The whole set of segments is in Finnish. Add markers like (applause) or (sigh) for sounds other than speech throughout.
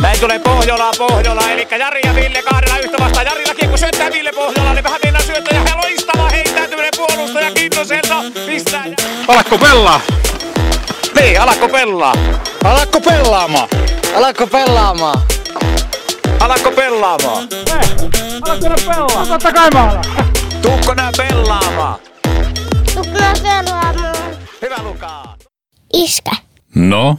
Näin tulee Pohjola, Pohjola, eli Jari ja Ville kahdella yhtä vastaan. Jarillakin kun syöttää Ville Pohjola, niin vähän mennä syöttäjä ja loistava heittäytyminen puolustaja Kintoselta pistää. Alakko pelaa? Niin, alakko pelaa? Alakko pelaamaan? Alatko pelaamaan? Alakko pelaamaan? Alakko pelaa? Totta kai mä alan. Tuukko nää pelaamaan? Tukkaa pelaamaan. Hyvä Lukaa. Iskä, No,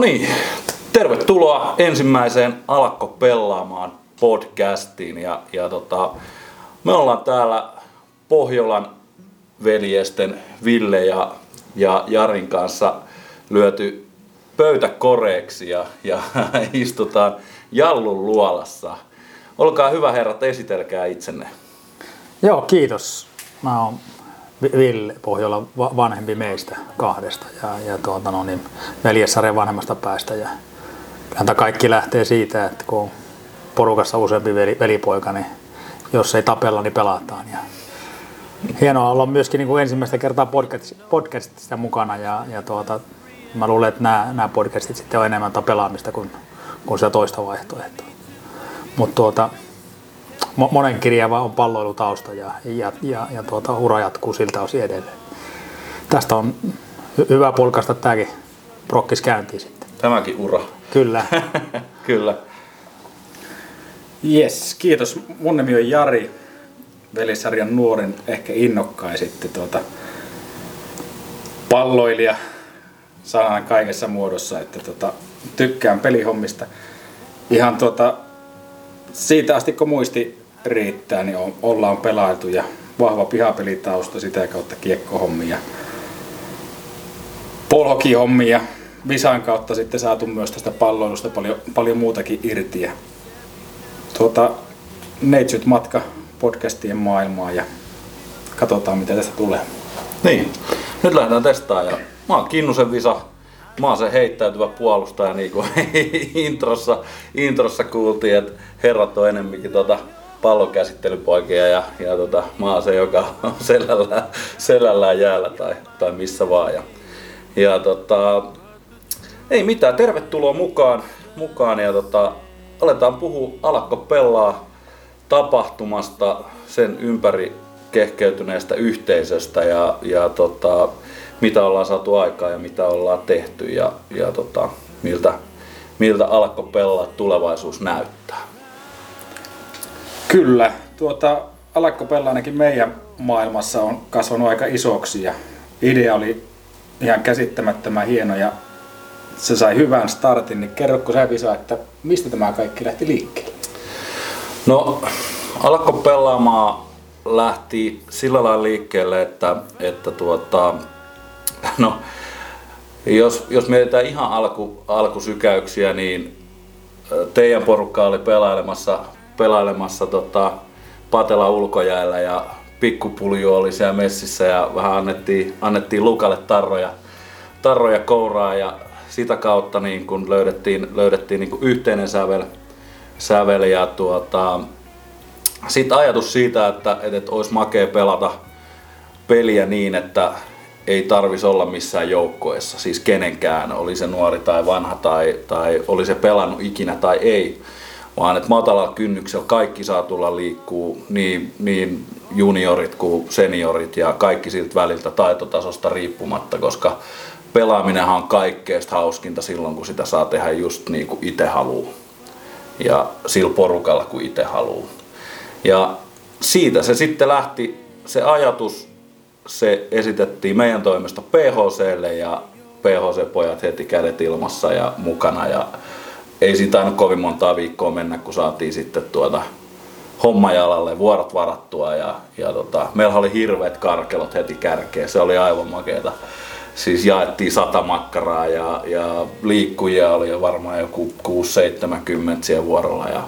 Niin, tervetuloa ensimmäiseen Alakko pelaamaan podcastiin. Ja, ja tota, me ollaan täällä Pohjolan veljesten Ville ja, ja Jarin kanssa lyöty pöytä koreeksi ja, ja (laughs) istutaan Jallun luolassa. Olkaa hyvä herrat, esitelkää itsenne. Joo, kiitos. Mä oon Ville Pohjola va- vanhempi meistä kahdesta ja, ja tuota, no, niin, veljessarjan vanhemmasta päästä. Ja tää kaikki lähtee siitä, että kun on porukassa useampi veli, velipoika, niin jos ei tapella, niin pelataan. Ja hienoa olla myöskin niin kuin ensimmäistä kertaa podcast, podcastista mukana ja, ja tuota, mä luulen, että nämä, nämä podcastit sitten on enemmän pelaamista kuin, kuin sitä toista vaihtoehtoa. Mutta tuota, monen kirjava on palloilutausta ja, ja, ja, ja tuota, ura jatkuu siltä osin edelleen. Tästä on hy- hyvä polkasta tämäkin prokkis käyntiin sitten. Tämäkin ura. Kyllä. (laughs) Kyllä. Yes, kiitos. Mun nimi on Jari, velisarjan nuoren, ehkä innokkain sitten tuota, palloilija sanan kaikessa muodossa, että tota, tykkään pelihommista. Ihan tuota, siitä asti kun muisti riittää, niin on, ollaan pelailtu ja vahva pihapelitausta sitä kautta kiekkohommia, polhokihommia. Visan kautta sitten saatu myös tästä palloilusta paljon, paljon muutakin irti. Ja tuota, Neitsyt matka podcastien maailmaan ja katsotaan mitä tästä tulee. Niin, nyt lähdetään testaamaan. Ja mä oon Kinnusen Visa. Mä oon se heittäytyvä puolustaja, niin kuin (laughs) introssa, introssa kuultiin, että herrat on enemmänkin tota pallokäsittelypoikia ja, ja tota, mä oon se, joka on selällään, selällään jäällä tai, tai missä vaan. Ja, ja tota, ei mitään, tervetuloa mukaan, mukaan ja tota, aletaan puhua Alakko pelaa tapahtumasta, sen ympäri kehkeytyneestä yhteisöstä ja, ja tota, mitä ollaan saatu aikaa ja mitä ollaan tehty ja, ja tota, miltä, miltä Alakko pelaa tulevaisuus näyttää. Kyllä, tuota, Alakkopella ainakin meidän maailmassa on kasvanut aika isoksi ja idea oli ihan käsittämättömän hieno ja se sai hyvän startin, niin kerrotko sä Visa, että mistä tämä kaikki lähti liikkeelle? No, Alakko pelaamaan lähti sillä lailla liikkeelle, että, että tuota, (laughs) no, jos, jos mietitään ihan alku, alkusykäyksiä, niin teidän porukka oli pelailemassa, pelailemassa tota, Patela ulkojäällä ja pikkupulju oli siellä messissä ja vähän annettiin, annettiin Lukalle tarroja, tarroja kouraa ja sitä kautta niin kun löydettiin, löydettiin niin kun yhteinen sävel, sävel ja tuota, sitten ajatus siitä, että, että, että olisi makea pelata peliä niin, että ei tarvis olla missään joukkoessa, siis kenenkään, oli se nuori tai vanha tai, tai oli se pelannut ikinä tai ei, vaan että matalalla kynnyksellä kaikki saa tulla liikkuu, niin, niin juniorit kuin seniorit ja kaikki siltä väliltä taitotasosta riippumatta, koska pelaaminenhan on kaikkeesta hauskinta silloin, kun sitä saa tehdä just niin kuin itse haluaa ja sillä porukalla kuin itse haluaa. Ja siitä se sitten lähti, se ajatus, se esitettiin meidän toimesta PHClle ja PHC-pojat heti kädet ilmassa ja mukana ja ei siitä aina kovin montaa viikkoa mennä, kun saatiin sitten tuota hommajalalle vuorot varattua ja, ja tota, meillä oli hirveät karkelot heti kärkeen, se oli aivan makeeta siis jaettiin sata makkaraa ja, ja liikkujia oli jo varmaan joku 6-70 siellä vuorolla ja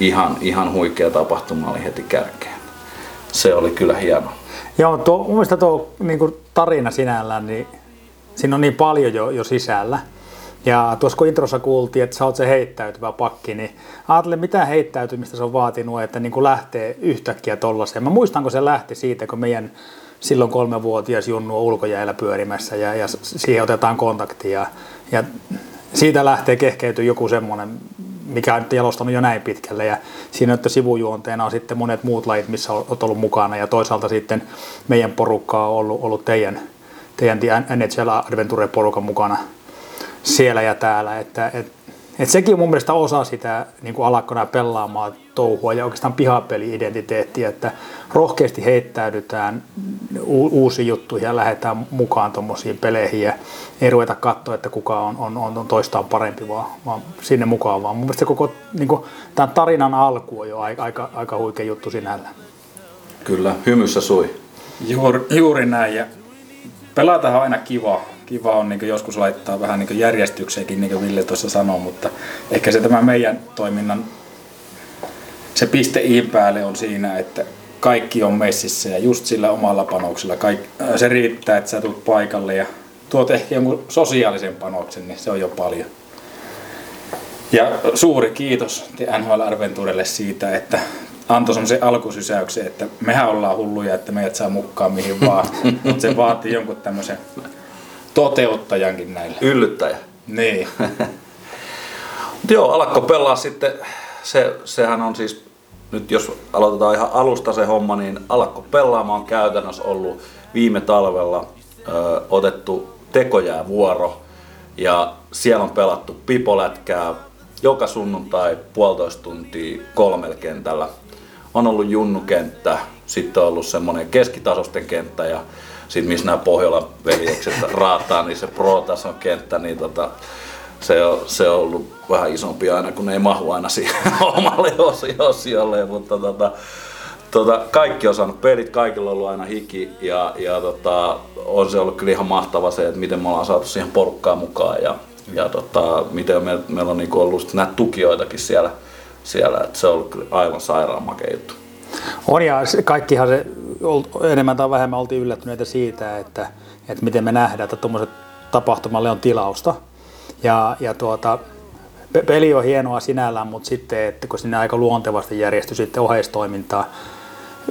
ihan, ihan huikea tapahtuma oli heti kärkeen. Se oli kyllä hieno. Joo, tuo, mun mielestä tuo niin tarina sinällään, niin siinä on niin paljon jo, jo sisällä. Ja tuossa kun introssa kuultiin, että sä oot se heittäytyvä pakki, niin ajattelin, mitä heittäytymistä se on vaatinut, että niin kuin lähtee yhtäkkiä tollaiseen. Mä muistan, kun se lähti siitä, kun meidän silloin kolmevuotias Junnu on ulkojäällä pyörimässä ja, ja siihen otetaan kontaktia. Ja siitä lähtee kehkeytyy joku semmoinen, mikä on nyt jalostunut jo näin pitkälle. Ja siinä että sivujuonteena on sitten monet muut lajit, missä olet ollut mukana. Ja toisaalta sitten meidän porukka on ollut, ollut teidän, teidän NHL Adventure-porukan mukana siellä ja täällä. Että, et, et sekin on mun mielestä osa sitä niin kuin alakkona pelaamaan touhua ja oikeastaan pihapeli-identiteettiä, että rohkeasti heittäydytään u- uusiin juttuihin ja lähdetään mukaan tuommoisiin peleihin ja ei ruveta katsoa, että kuka on, on, on toistaan parempi, vaan, vaan sinne mukaan vaan. Mun mielestä koko niin kuin, tämän tarinan alku on jo aika, aika, aika huikea juttu sinällä. Kyllä, hymyssä sui. Juuri, juuri näin ja pelatahan on aina kiva. Kiva on niin joskus laittaa vähän niin järjestykseenkin, niin kuin Ville tuossa sanoi, mutta ehkä se tämä meidän toiminnan se piste iin päälle on siinä, että kaikki on messissä ja just sillä omalla panoksella. Kaik, se riittää, että sä tulet paikalle ja tuot ehkä jonkun sosiaalisen panoksen, niin se on jo paljon. Ja suuri kiitos NHL Adventurelle siitä, että antoi semmoisen alkusysäyksen, että mehän ollaan hulluja, että meidät saa mukaan mihin vaan. (laughs) Mutta se vaatii jonkun tämmöisen toteuttajankin näille. Yllyttäjä. Niin. (laughs) Joo, alakko pelaa sitten, se, sehän on siis, nyt jos aloitetaan ihan alusta se homma, niin alakko pelaamaan on käytännössä ollut viime talvella ö, otettu tekojäävuoro ja siellä on pelattu pipolätkää joka sunnuntai puolitoista tuntia kolmella kentällä. On ollut junnukenttä, sitten on ollut semmoinen keskitasosten kenttä ja sitten missä nämä Pohjolan veljekset raataa, niin se pro-tason kenttä, niin tota, se on, se on ollut vähän isompi aina, kun ei mahu aina siihen (laughs) omalle osiolle, mutta tota, tota, kaikki on saanut pelit, kaikilla on ollut aina hiki ja, ja tota, on se ollut kyllä ihan mahtava se, että miten me ollaan saatu siihen porukkaan mukaan ja, ja tota, miten me, meillä on niinku ollut näitä tukijoitakin siellä, siellä että se on ollut kyllä aivan sairaan juttu. On ja kaikkihan se enemmän tai vähemmän oltiin yllättyneitä siitä, että, että miten me nähdään, että tuommoiset tapahtumalle on tilausta. Ja, ja tuota, peli on hienoa sinällään, mutta sitten, että kun sinne aika luontevasti järjestyi sitten oheistoimintaa,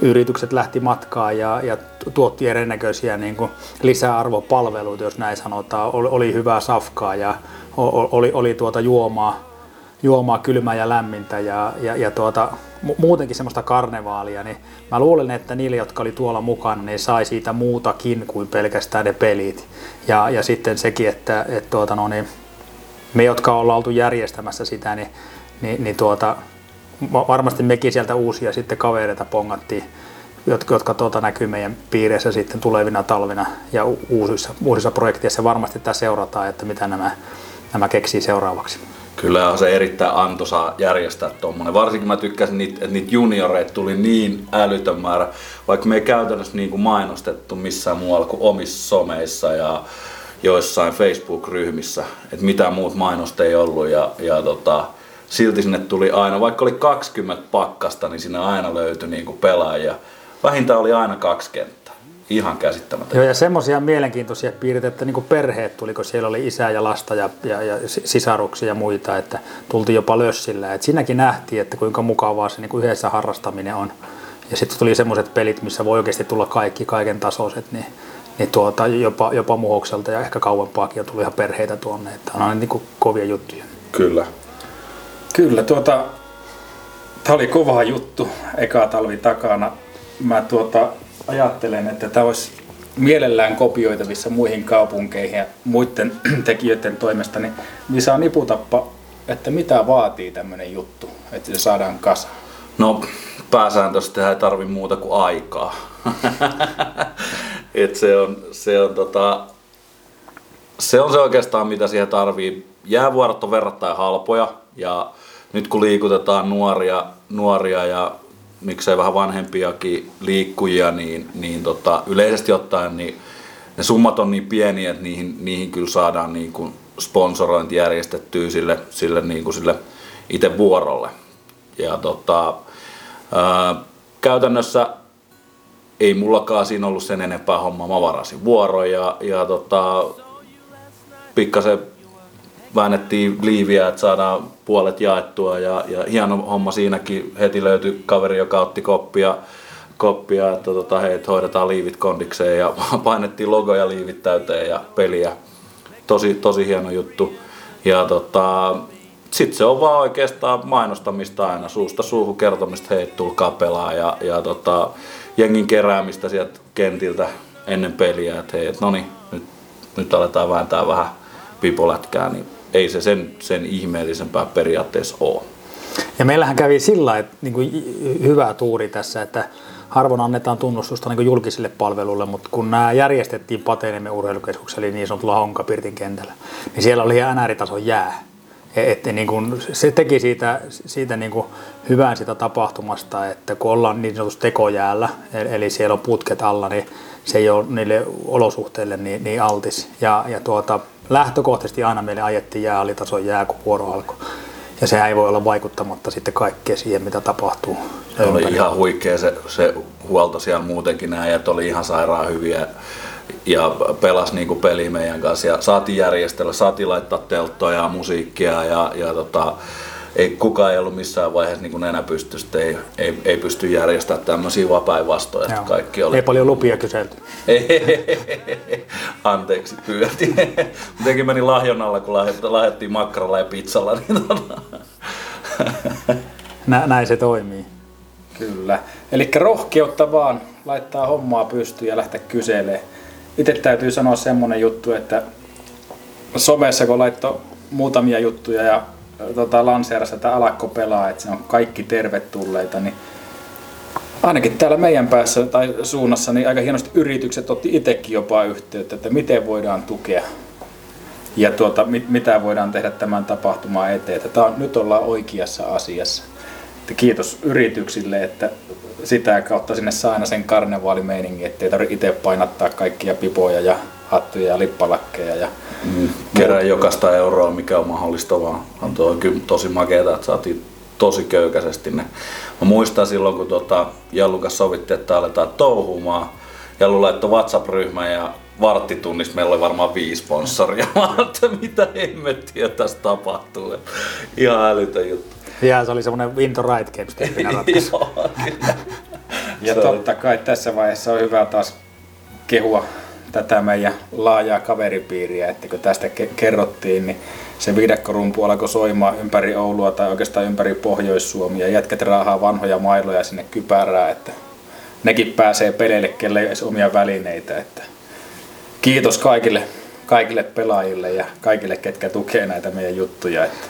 yritykset lähti matkaan ja, ja tuotti erinäköisiä niin kuin lisäarvopalveluita, jos näin sanotaan. Oli, oli hyvää safkaa ja oli, oli tuota juomaa, juomaa kylmää ja lämmintä ja, ja, ja tuota, muutenkin semmoista karnevaalia, niin mä luulen, että niille, jotka oli tuolla mukana, niin sai siitä muutakin kuin pelkästään ne pelit. Ja, ja sitten sekin, että, että tuota, no niin, me, jotka ollaan oltu järjestämässä sitä, niin, niin, niin tuota, varmasti mekin sieltä uusia sitten kavereita pongattiin, jotka, jotka tuota näkyy meidän piirissä sitten tulevina talvina ja uusissa, uusissa projekteissa varmasti tämä seurataan, että mitä nämä, nämä keksii seuraavaksi. Kyllä on se erittäin antoisa järjestää tuommoinen. Varsinkin mä tykkäsin, niitä, että niitä junioreita tuli niin älytön määrä, vaikka me ei käytännössä niin kuin mainostettu missään muualla kuin omissa someissa ja joissain Facebook-ryhmissä, että mitään muut mainosta ei ollut ja, ja tota, silti sinne tuli aina, vaikka oli 20 pakkasta, niin sinne aina löytyi niin kuin pelaajia. Vähintään oli aina kaksi kenttää. Ihan käsittämätöntä. Joo, ja semmoisia mielenkiintoisia piirteitä, että niin perheet tuli, kun siellä oli isä ja lasta ja, ja, ja sisaruksia ja muita, että tultiin jopa lössillä. Et siinäkin nähtiin, että kuinka mukavaa se niin yhdessä harrastaminen on. Ja sitten tuli semmoiset pelit, missä voi oikeasti tulla kaikki, kaiken tasoiset, niin, niin tuota, jopa, jopa muhokselta ja ehkä kauempaakin tuli ihan perheitä tuonne. Että on aina niin kuin kovia juttuja. Kyllä. Kyllä, tuota, tämä oli kova juttu eka talvi takana. Mä tuota, ajattelen, että tämä olisi mielellään kopioitavissa muihin kaupunkeihin ja muiden (clears throat) tekijöiden toimesta, niin Visa niputappa, että mitä vaatii tämmöinen juttu, että se saadaan kasaan? No pääsääntöisesti ei tarvi muuta kuin aikaa. (laughs) Et se, on, se, on tota, se on se oikeastaan mitä siihen tarvii. Jäävuorot on verrattain halpoja ja nyt kun liikutetaan nuoria, nuoria ja miksei vähän vanhempiakin liikkujia, niin, niin tota, yleisesti ottaen niin ne summat on niin pieniä, että niihin, niihin kyllä saadaan niin kuin sponsorointi järjestettyä sille, sille, niin kuin sille itse vuorolle. Ja tota, ää, käytännössä ei mullakaan siinä ollut sen enempää hommaa. Mä varasin vuoron ja, ja tota, pikkasen väännettiin liiviä, että saadaan puolet jaettua ja, ja hieno homma siinäkin. Heti löytyi kaveri, joka otti koppia, koppia että tota, hei, että hoidetaan liivit kondikseen ja (laughs) painettiin logoja liivit täyteen ja peliä. Tosi, tosi hieno juttu. Ja tota, sitten se on vaan oikeastaan mainostamista aina, suusta suuhun kertomista, hei tulkaa pelaa ja, ja tota, jengin keräämistä sieltä kentiltä ennen peliä, että hei, et no niin, nyt, nyt aletaan vääntää vähän pipolätkää, niin ei se sen, sen ihmeellisempää periaatteessa ole. Ja meillähän kävi sillä että niin kuin hyvä tuuri tässä, että harvoin annetaan tunnustusta niin julkisille palveluille, mutta kun nämä järjestettiin Pateneemme urheilukeskukselle, eli niin sanotulla Honkapirtin kentällä, niin siellä oli ihan NR-tason jää. Että niin kuin, se teki siitä, siitä niin kuin hyvän sitä tapahtumasta, että kun ollaan niin sanotusti tekojäällä, eli siellä on putket alla, niin se ei ole niille olosuhteille niin, niin altis. Ja, ja tuota, lähtökohtaisesti aina meille ajettiin jääalitason jää, kun vuoro alkoi. Ja se ei voi olla vaikuttamatta sitten kaikkea siihen, mitä tapahtuu. Se oli ihan huikea se, se huolto siellä muutenkin. Nämä äijät oli ihan sairaan hyviä ja pelas niinku peli meidän kanssa ja saatiin järjestellä, saatiin laittaa telttoja ja musiikkia ja, ja tota, ei, kukaan ei ollut missään vaiheessa niin nenä pystystä, ei, ei, ei pysty järjestämään tämmöisiä vapainvastoja. Kaikki oli... Ei paljon lupia kyselty. (laughs) Anteeksi, pyydettiin. (laughs) Jotenkin meni lahjonnalla, kun lähdettiin makkaralla ja pizzalla. Niin tota... Nä, näin se toimii. Kyllä. Eli rohkeutta vaan laittaa hommaa pystyyn ja lähteä kyselemään. Itse täytyy sanoa semmonen juttu, että somessa kun laittoi muutamia juttuja ja tota, lanseerassa että alakko pelaa, että se on kaikki tervetulleita, niin ainakin täällä meidän päässä tai suunnassa niin aika hienosti yritykset otti itsekin jopa yhteyttä, että miten voidaan tukea ja tuota, mit, mitä voidaan tehdä tämän tapahtumaan eteen. Tämä on, nyt ollaan oikeassa asiassa. Että kiitos yrityksille, että sitä kautta sinne saa aina sen karnevaalimeiningin, ettei tarvitse itse painattaa kaikkia pipoja ja hattuja ja lippalakkeja. Ja mm, kerää jokaista euroa, mikä on mahdollista, vaan on tuo kyllä tosi makeeta, että saatiin tosi köykäisesti ne. Mä muistan silloin, kun tota Jallun kanssa sovittiin, että aletaan touhumaan. Jallu laittoi WhatsApp-ryhmän ja varttitunnissa meillä oli varmaan viisi sponsoria. (laughs) Mä että mitä hemmettiä tässä tapahtuu. Ihan älytön juttu. (laughs) Ja se oli semmoinen Winter Ride Games ratkaisu. ja totta kai tässä vaiheessa on hyvä taas kehua tätä meidän laajaa kaveripiiriä, että kun tästä kerrottiin, niin se viidakkorumpu alkoi soimaan ympäri Oulua tai oikeastaan ympäri Pohjois-Suomia ja jätkät raahaa vanhoja mailoja sinne kypärää, että nekin pääsee peleille, kelle ei omia välineitä. Että kiitos kaikille, kaikille pelaajille ja kaikille, ketkä tukee näitä meidän juttuja. Että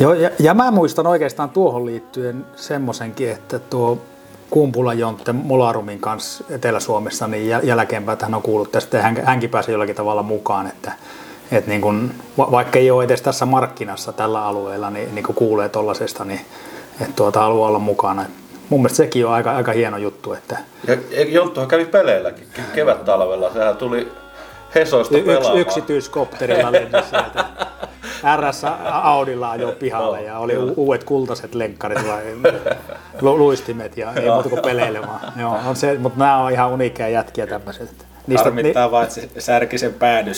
Joo, ja, ja mä muistan oikeastaan tuohon liittyen semmoisenkin, että tuo Kumpula Jontte Molarumin kanssa Etelä-Suomessa, niin jälkeenpäin hän on kuullut tästä ja hän, hänkin pääsi jollakin tavalla mukaan, että, että niin kun, vaikka ei ole edes tässä markkinassa tällä alueella, niin, niin kun kuulee tollasesta, niin että tuota haluaa olla mukana. Mun mielestä sekin on aika, aika hieno juttu. Että... Ja Jonttuhan kävi peleilläkin kevät-talvella, sehän tuli Hesoista y- yks, Yksityiskopterilla lenni sieltä. RS Audilla ajoi pihalle ja oli u- uudet kultaiset lenkkarit vai lu- luistimet ja ei muuta kuin peleilemään. Joo, on se, mutta nämä on ihan uniikkeja jätkiä tämmöiset. Niistä, Harmittaa ni- vaan, että se särki sen päädy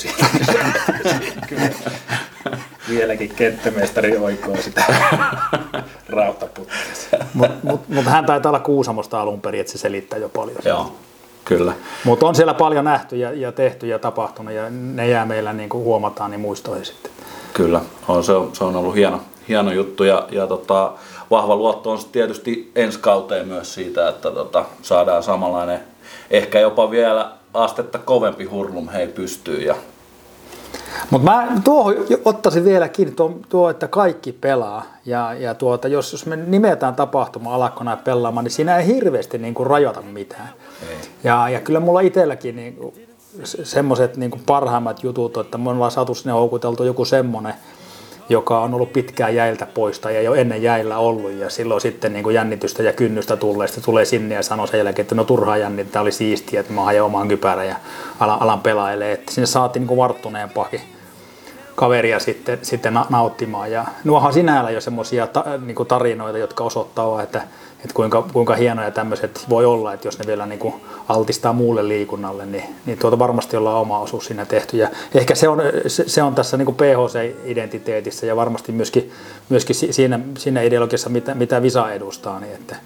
Vieläkin kenttämestari oikoo sitä rautaputtia. Mutta mut, mut hän taitaa olla Kuusamosta alun perin, että se selittää jo paljon. Joo. Kyllä. Mutta on siellä paljon nähty ja, ja tehty ja tapahtunut ja ne jää meillä niin kuin huomataan niin muistoihin sitten. Kyllä, on, se, on, se on ollut hieno, hieno juttu ja, ja tota, vahva luotto on tietysti ensi kauteen myös siitä, että tota, saadaan samanlainen, ehkä jopa vielä astetta kovempi hurlum hei pystyy ja mutta mä tuohon ottaisin vielä kiinni tuo, tuo, että kaikki pelaa. Ja, ja tuota, jos, jos me nimetään tapahtuma alakkona pelaamaan, niin siinä ei hirveästi niin kuin rajoita mitään. Ei. Ja, ja kyllä mulla itselläkin niin semmoiset niin parhaimmat jutut, että me ollaan saatu sinne houkuteltu joku semmoinen, joka on ollut pitkään jäiltä poista ja jo ennen jäillä ollut ja silloin sitten niin kuin jännitystä ja kynnystä tulee, sitten tulee sinne ja sanoo sen jälkeen, että no turhaa jännittää, oli siistiä, että mä hajoan oman kypärän ja alan, alan pelailee, että sinne saatiin niin kuin varttuneempaakin kaveria sitten, sitten na- nauttimaan. Ja nuohan sinällä jo semmoisia ta, niin tarinoita, jotka osoittaa, että, että kuinka, kuinka hienoja tämmöiset voi olla, että jos ne vielä niin kuin altistaa muulle liikunnalle, niin, niin tuota varmasti ollaan oma osuus siinä tehty. Ja ehkä se on, se, se on tässä niin kuin PHC-identiteetissä ja varmasti myöskin, myöskin si- siinä, siinä ideologiassa, mitä, mitä Visa edustaa, niin että,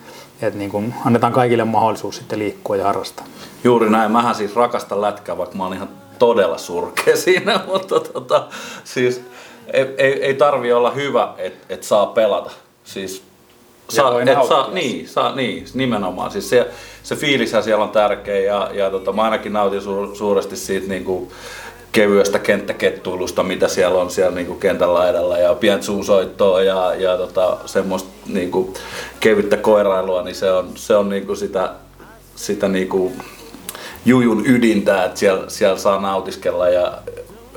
että niin kuin annetaan kaikille mahdollisuus sitten liikkua ja harrastaa. Juuri näin. Mähän siis rakastan lätkää, vaikka mä oon ihan todella surkea (laughs) siinä, mutta tota, siis ei, ei, ei tarvi olla hyvä, että et saa pelata. Siis saa, et saa, niin, saa, niin, nimenomaan. Siis se, se fiilishän siellä on tärkeä ja, ja tota, mä ainakin nautin su, suuresti siitä niin kuin, kevyestä kenttäkettuilusta, mitä siellä on siellä niin kuin kentän laidalla ja pientä suusoittoa ja, ja tota, semmoista niin kuin, kevyttä koirailua, niin se on, se on niin kuin sitä, sitä niin kuin, jujun ydintä, että siellä, siellä saa nautiskella ja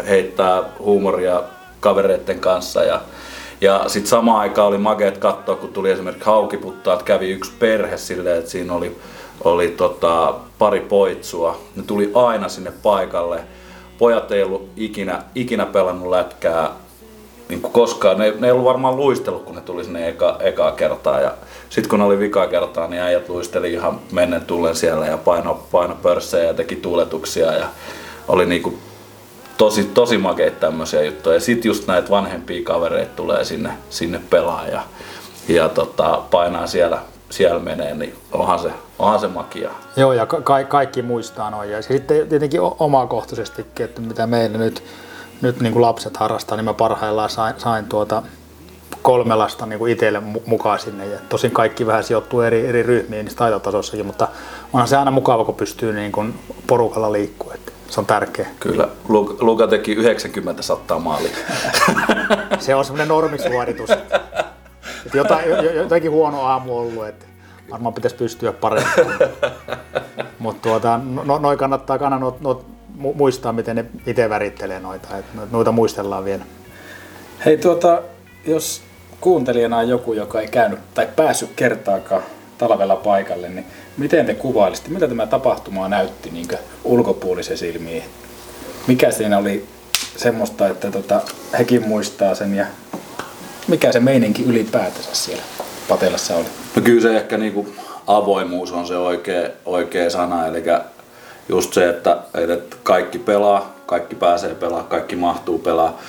heittää huumoria kavereiden kanssa. Ja, ja sitten samaan aikaan oli mageet katsoa, kun tuli esimerkiksi haukiputtaa, että kävi yksi perhe silleen, että siinä oli, oli tota, pari poitsua. Ne tuli aina sinne paikalle. Pojat ei ollut ikinä, ikinä pelannut lätkää niin kuin koskaan. Ne, ne ei ollut varmaan luistellut, kun ne tuli sinne eka, ekaa kertaa. Ja sitten kun ne oli vikaa kertaa, niin äijät luisteli ihan mennen tullen siellä ja paino, paino pörssejä ja teki tuuletuksia. Ja oli niinku tosi, tosi makeita tämmöisiä juttuja. Ja sitten just näitä vanhempia kavereita tulee sinne, sinne pelaa ja, ja tota, painaa siellä, siellä menee, niin onhan se, onhan se makia. Joo, ja ka- kaikki muistaa noin. Ja sitten tietenkin omakohtaisestikin, että mitä meillä nyt, nyt niin kuin lapset harrastaa, niin mä parhaillaan sain, sain tuota kolme lasta niin itselle mu- mukaan sinne. Ja tosin kaikki vähän sijoittuu eri, eri ryhmiin niissä taitotasossakin, mutta onhan se aina mukava, kun pystyy niin kuin porukalla liikkua. Se on tärkeä. Kyllä, Lu- Luka teki 90 sattaa maalia. (laughs) Se on semmoinen normisuoritus. Että jotain, jo- jo- jotenkin huono aamu ollut, että varmaan pitäisi pystyä parempaan. Mutta tuota, no, noin kannattaa kannattaa noit mu- muistaa, miten ne itse värittelee noita. Et no- noita muistellaan vielä. Hei tuota, jos kuuntelijana on joku, joka ei käynyt tai päässyt kertaakaan talvella paikalle, niin miten te kuvailisitte, mitä tämä tapahtuma näytti niin ulkopuolisen silmiin? Mikä siinä oli semmoista, että tota, hekin muistaa sen ja mikä se meininki ylipäätänsä siellä Patelassa oli? No kyllä se ehkä niinku avoimuus on se oikea, oikea sana, eli just se, että, että kaikki pelaa, kaikki pääsee pelaa, kaikki mahtuu pelaa.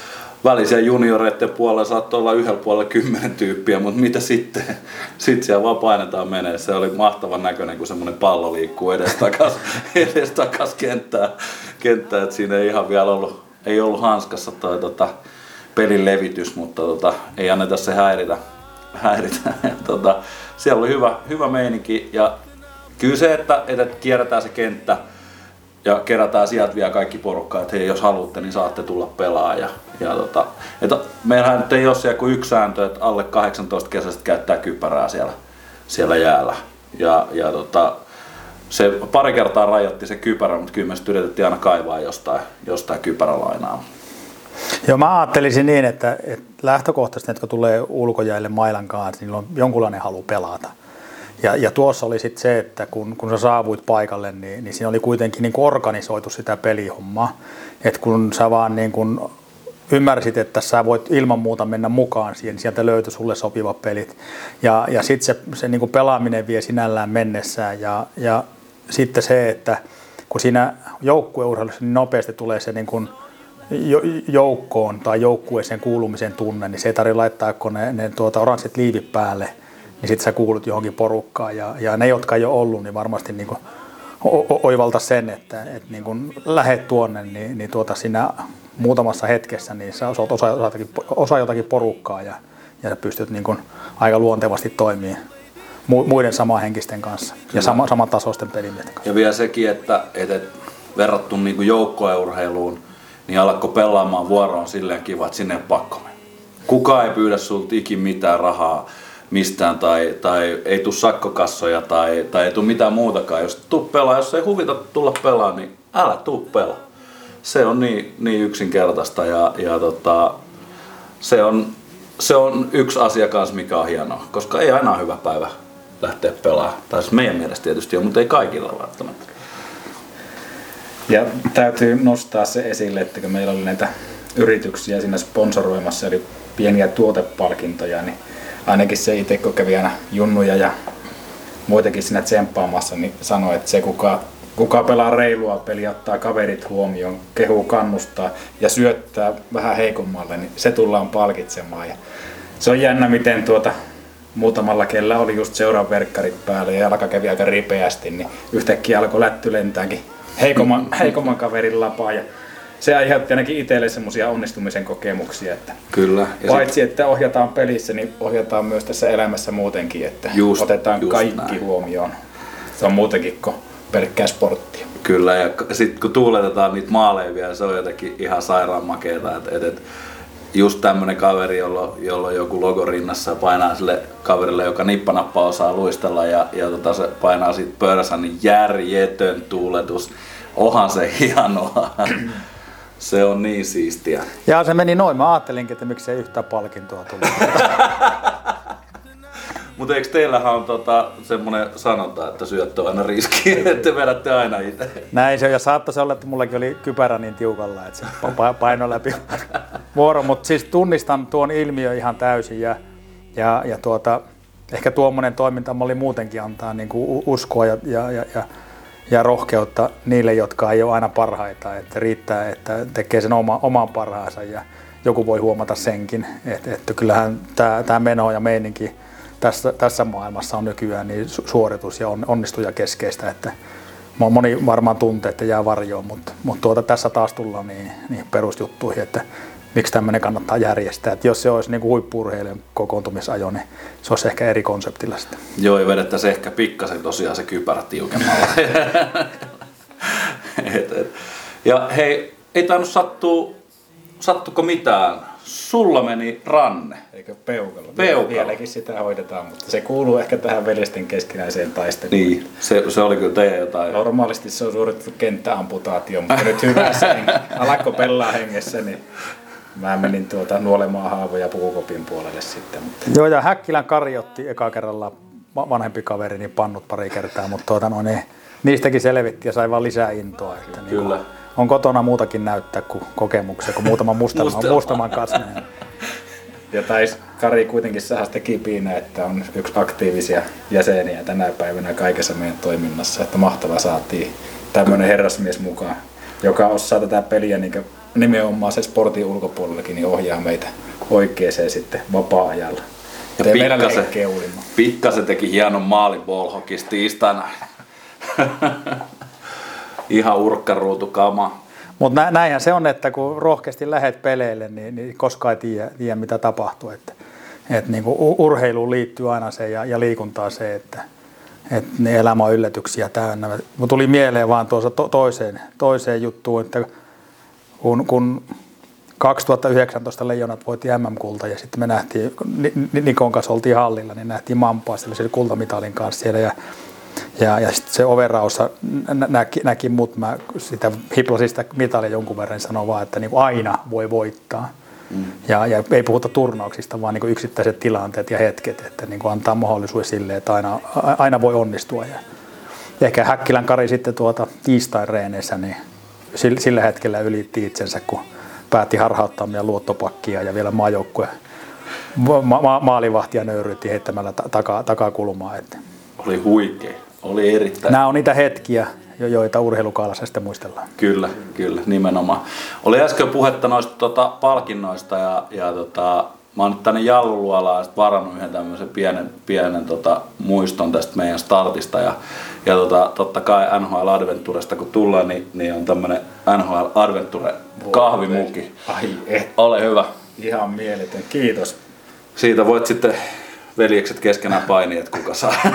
Välisiä junioreiden puolella saattoi olla yhdellä puolella kymmenen tyyppiä, mutta mitä sitten? (laughs) Sitten siellä vaan painetaan menee. Se oli mahtavan näköinen, kun semmoinen pallo liikkuu edestakas, (laughs) edestakas kenttää, kenttää. että siinä ei ihan vielä ollut, ei ollut hanskassa toi tota, pelin levitys, mutta tota, ei anneta se häiritä. häiritä. (laughs) Tota, siellä oli hyvä, hyvä meininki ja kyllä se, että, että kierretään se kenttä ja kerätään sieltä vielä kaikki porukkaa, että hei, jos haluatte, niin saatte tulla pelaa. Ja, ja tota, että meillähän nyt ei ole siellä kuin yksi sääntö, että alle 18 kesästä käyttää kypärää siellä, siellä jäällä. Ja, ja tota, se pari kertaa rajoitti se kypärä, mutta kyllä me sitten yritettiin aina kaivaa jostain, jostain kypärälainaa. Joo, mä ajattelisin niin, että, että lähtökohtaisesti, ne, jotka tulee ulkojäille mailan kanssa, niillä on jonkunlainen halu pelata. Ja, ja tuossa oli sitten se, että kun, kun sä saavuit paikalle, niin, niin siinä oli kuitenkin niin organisoitu sitä pelihommaa. Että kun sä vaan niin kuin ymmärsit, että sä voit ilman muuta mennä mukaan siihen, niin sieltä löytyi sulle sopivat pelit. Ja, ja sitten se, se niin pelaaminen vie sinällään mennessään. Ja, ja sitten se, että kun siinä joukkueurheilussa niin nopeasti tulee se niin kuin jo- joukkoon tai joukkueeseen kuulumisen tunne, niin se ei tarvitse laittaa, kun ne, ne tuota, oranssit liivit päälle, niin sitten sä kuulut johonkin porukkaan. Ja, ja ne, jotka ei ole ollut, niin varmasti niin kuin oivalta sen, että, että niin kun lähet tuonne, niin, niin tuota siinä muutamassa hetkessä, niin sä osaat osa, osa, jotakin, osa jotakin porukkaa ja, ja sä pystyt niin kun aika luontevasti toimimaan mu- muiden samanhenkisten kanssa ja sama, samantasoisten pelimiesten kanssa. Ja vielä sekin, että, että verrattu niin joukkoeurheiluun, niin alkoi pelaamaan vuoroon silleen kiva, että sinne pakko mennä. Kukaan ei pyydä sulta ikin mitään rahaa mistään tai, tai ei tule sakkokassoja tai, tai ei tule mitään muutakaan. Jos tuu pelaa, jos ei huvita tulla pelaa, niin älä tuu pelaa. Se on niin, niin yksinkertaista ja, ja tota, se on, se on yksi asia kanssa, mikä on hienoa, koska ei aina ole hyvä päivä lähteä pelaamaan. Tai siis meidän mielestä tietysti on, mutta ei kaikilla välttämättä. Ja täytyy nostaa se esille, että kun meillä oli näitä yrityksiä siinä sponsoroimassa, eli pieniä tuotepalkintoja, niin ainakin se itse, kun kävi aina junnuja ja muitakin siinä tsemppaamassa, niin sanoi, että se kuka, kuka pelaa reilua peliä, ottaa kaverit huomioon, kehuu kannustaa ja syöttää vähän heikommalle, niin se tullaan palkitsemaan. Ja se on jännä, miten tuota muutamalla kellä oli just seuran verkkarit päällä ja jalka kävi aika ripeästi, niin yhtäkkiä alkoi lätty lentääkin heikomman, heikomman kaverin lapaa. Ja se aiheutti ainakin itselle semmoisia onnistumisen kokemuksia, että Kyllä. Ja paitsi että ohjataan pelissä, niin ohjataan myös tässä elämässä muutenkin, että Just- otetaan just kaikki näin. huomioon. Se on muutenkin kuin pelkkää sporttia. Kyllä, ja sitten kun tuuletetaan niitä maaleja vielä, se on jotenkin ihan sairaan makeeta. Et, et, et, just tämmönen kaveri, jolla, jolla on joku logo rinnassa ja painaa sille kaverille, joka nippanappa osaa luistella ja, ja tota, se painaa siitä pöydässä, niin järjetön tuuletus. Onhan se hienoa. Se on niin siistiä. Ja se meni noin. Mä ajattelinkin, että miksei yhtä palkintoa tullut. (laughs) Mutta eikö teillähän on tota, semmoinen sanonta, että syöttö on aina riski, että te vedätte aina itse? Näin se on, ja saattaisi olla, että mullakin oli kypärä niin tiukalla, että se pa- paino läpi vuoro. Mutta siis tunnistan tuon ilmiön ihan täysin ja, ja, ja tuota, ehkä tuommoinen toiminta oli muutenkin antaa niin kuin uskoa ja, ja, ja, ja, ja rohkeutta niille, jotka ei ole aina parhaita. Että riittää, että tekee sen oma, oman parhaansa ja joku voi huomata senkin. Että, että kyllähän tämä, tämä meno ja meininki tässä, tässä maailmassa on nykyään niin su- suoritus ja on, onnistuja keskeistä, että mo- moni varmaan tuntee, että jää varjoon, mutta, mutta tuota, tässä taas tullaan niin, niin perusjuttuihin, että miksi tämmöinen kannattaa järjestää. Että jos se olisi niin huippuurheilijan kokoontumisajo, niin se olisi ehkä eri konseptilla sitten. Joo, ja vedettäisiin ehkä pikkasen tosiaan se kypärä tiukemmalle. (laughs) et, et. Ja hei, ei tainnut sattua, sattuko mitään? Sulla meni ranne. Eikö peukalo? Peukalo. Vieläkin sitä hoidetaan, mutta se kuuluu ehkä tähän veljesten keskinäiseen taisteluun. Niin, se, se oli kyllä teidän jotain. Normaalisti se on suoritettu kenttäamputaatio, mutta nyt hyvässä heng- (laughs) alakko pelaa hengessä, niin mä menin tuota nuolemaan haavoja pukukopin puolelle sitten. Mutta Joo, ja Häkkilän Kari otti eka kerralla va- vanhempi kaveri niin pannut pari kertaa, mutta tuota, no, niin, niistäkin selvitti ja sai vaan lisää intoa. Että niin Kyllä. kuin, on kotona muutakin näyttää kuin kokemuksia, kuin muutama mustelman, Mustelma. mustaman kasneen. Ja tais Kari kuitenkin saada sitä kipinä, että on yksi aktiivisia jäseniä tänä päivänä kaikessa meidän toiminnassa. Että mahtava saatiin tämmöinen herrasmies mukaan, joka osaa tätä peliä niin nimenomaan se sportin ulkopuolellakin, niin ohjaa meitä oikeeseen sitten vapaa-ajalla. Ja pikkasen, pikkasen teki hienon maalin ballhokista tiistaina. Ihan urkkaruutu kama. Mutta näinhän se on, että kun rohkeasti lähet peleille, niin, niin koskaan ei tiedä, tiedä mitä tapahtuu. Että, että niin kuin urheiluun liittyy aina se ja, ja liikuntaa se, että, että ne elämä on yllätyksiä täynnä. Mut tuli mieleen vaan tuossa to, toiseen, toiseen juttuun, että kun, kun 2019 Leijonat voitti MM-kulta ja sitten me nähtiin, Ni- Ni- Nikon kanssa oltiin hallilla, niin nähtiin Mampaa siellä sen kultamitalin kanssa siellä ja ja, ja sitten se overaussa nä- näki, näki mut, mä sitä hiplasin sitä mitalia jonkun verran, niin sanoi vaan, että niin kuin aina voi voittaa. Mm. Ja, ja ei puhuta turnauksista, vaan niin yksittäiset tilanteet ja hetket, että niin kuin antaa mahdollisuus sille, että aina, aina voi onnistua. Ja ehkä Häkkilän Kari sitten tuota tiistain reeneissä, niin sillä, hetkellä ylitti itsensä, kun päätti harhauttaa meidän luottopakkia ja vielä maajoukkue ma- ma- maalivahtia nöyrytti heittämällä ta- takaa, takakulmaa. Että Oli huikea. Oli erittäin. Nämä on niitä hetkiä, jo- joita urheilukaalassa sitten muistellaan. Kyllä, kyllä, nimenomaan. Oli äsken puhetta noista tota, palkinnoista ja, ja tota, mä oon nyt tänne Jalluluolaan sit varannut yhden tämmöisen pienen, pienen tota, muiston tästä meidän startista ja, ja tota, totta kai NHL Adventuresta kun tullaan, niin, niin on tämmönen NHL Adventure kahvimuki. Ai et, Ole hyvä. ihan mieletön. Kiitos. Siitä voit sitten veljekset keskenään painia, että kuka saa. (laughs)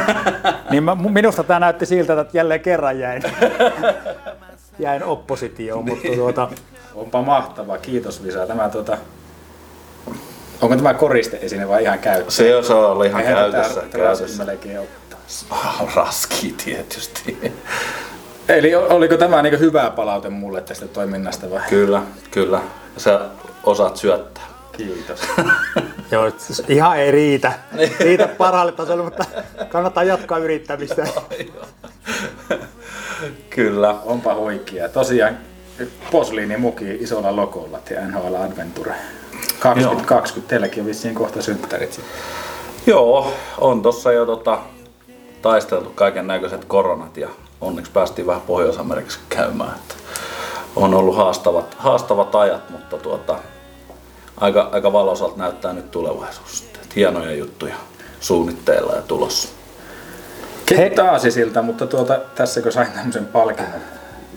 Niin mä, minusta tämä näytti siltä, että jälleen kerran jäin, (laughs) jäin oppositioon, mutta tuota, Onpa mahtavaa. Kiitos Visa. Tämä tuota... Onko tämä koriste esine vai ihan käyttö? Se on, se on ihan Eihän käytössä. tätä- käytössä. melkein ottaa. Ah, Raski tietysti. Eli oliko tämä niin hyvä palaute mulle tästä toiminnasta vai? Kyllä, kyllä. Sä osaat syöttää. Kiitos. (laughs) Joo, siis ihan ei riitä, riitä (laughs) parhaalle tasolle, mutta kannattaa jatkaa yrittämistä. Kyllä. Onpa huikea. Tosiaan posliinimuki isolla logolla ja NHL Adventure. 2020, teilläkin on vissiin kohta synttärit. sitten. Joo, on tossa jo tota, taisteltu kaiken näköiset koronat ja onneksi päästiin vähän Pohjois-Amerikassa käymään. Että on ollut haastavat, haastavat ajat, mutta tuota, aika, aika valoisalta näyttää nyt tulevaisuus. Että hienoja juttuja suunnitteilla ja tulossa. Kehittää aasisilta, mutta tuota, tässä kun sain tämmöisen palkinnon,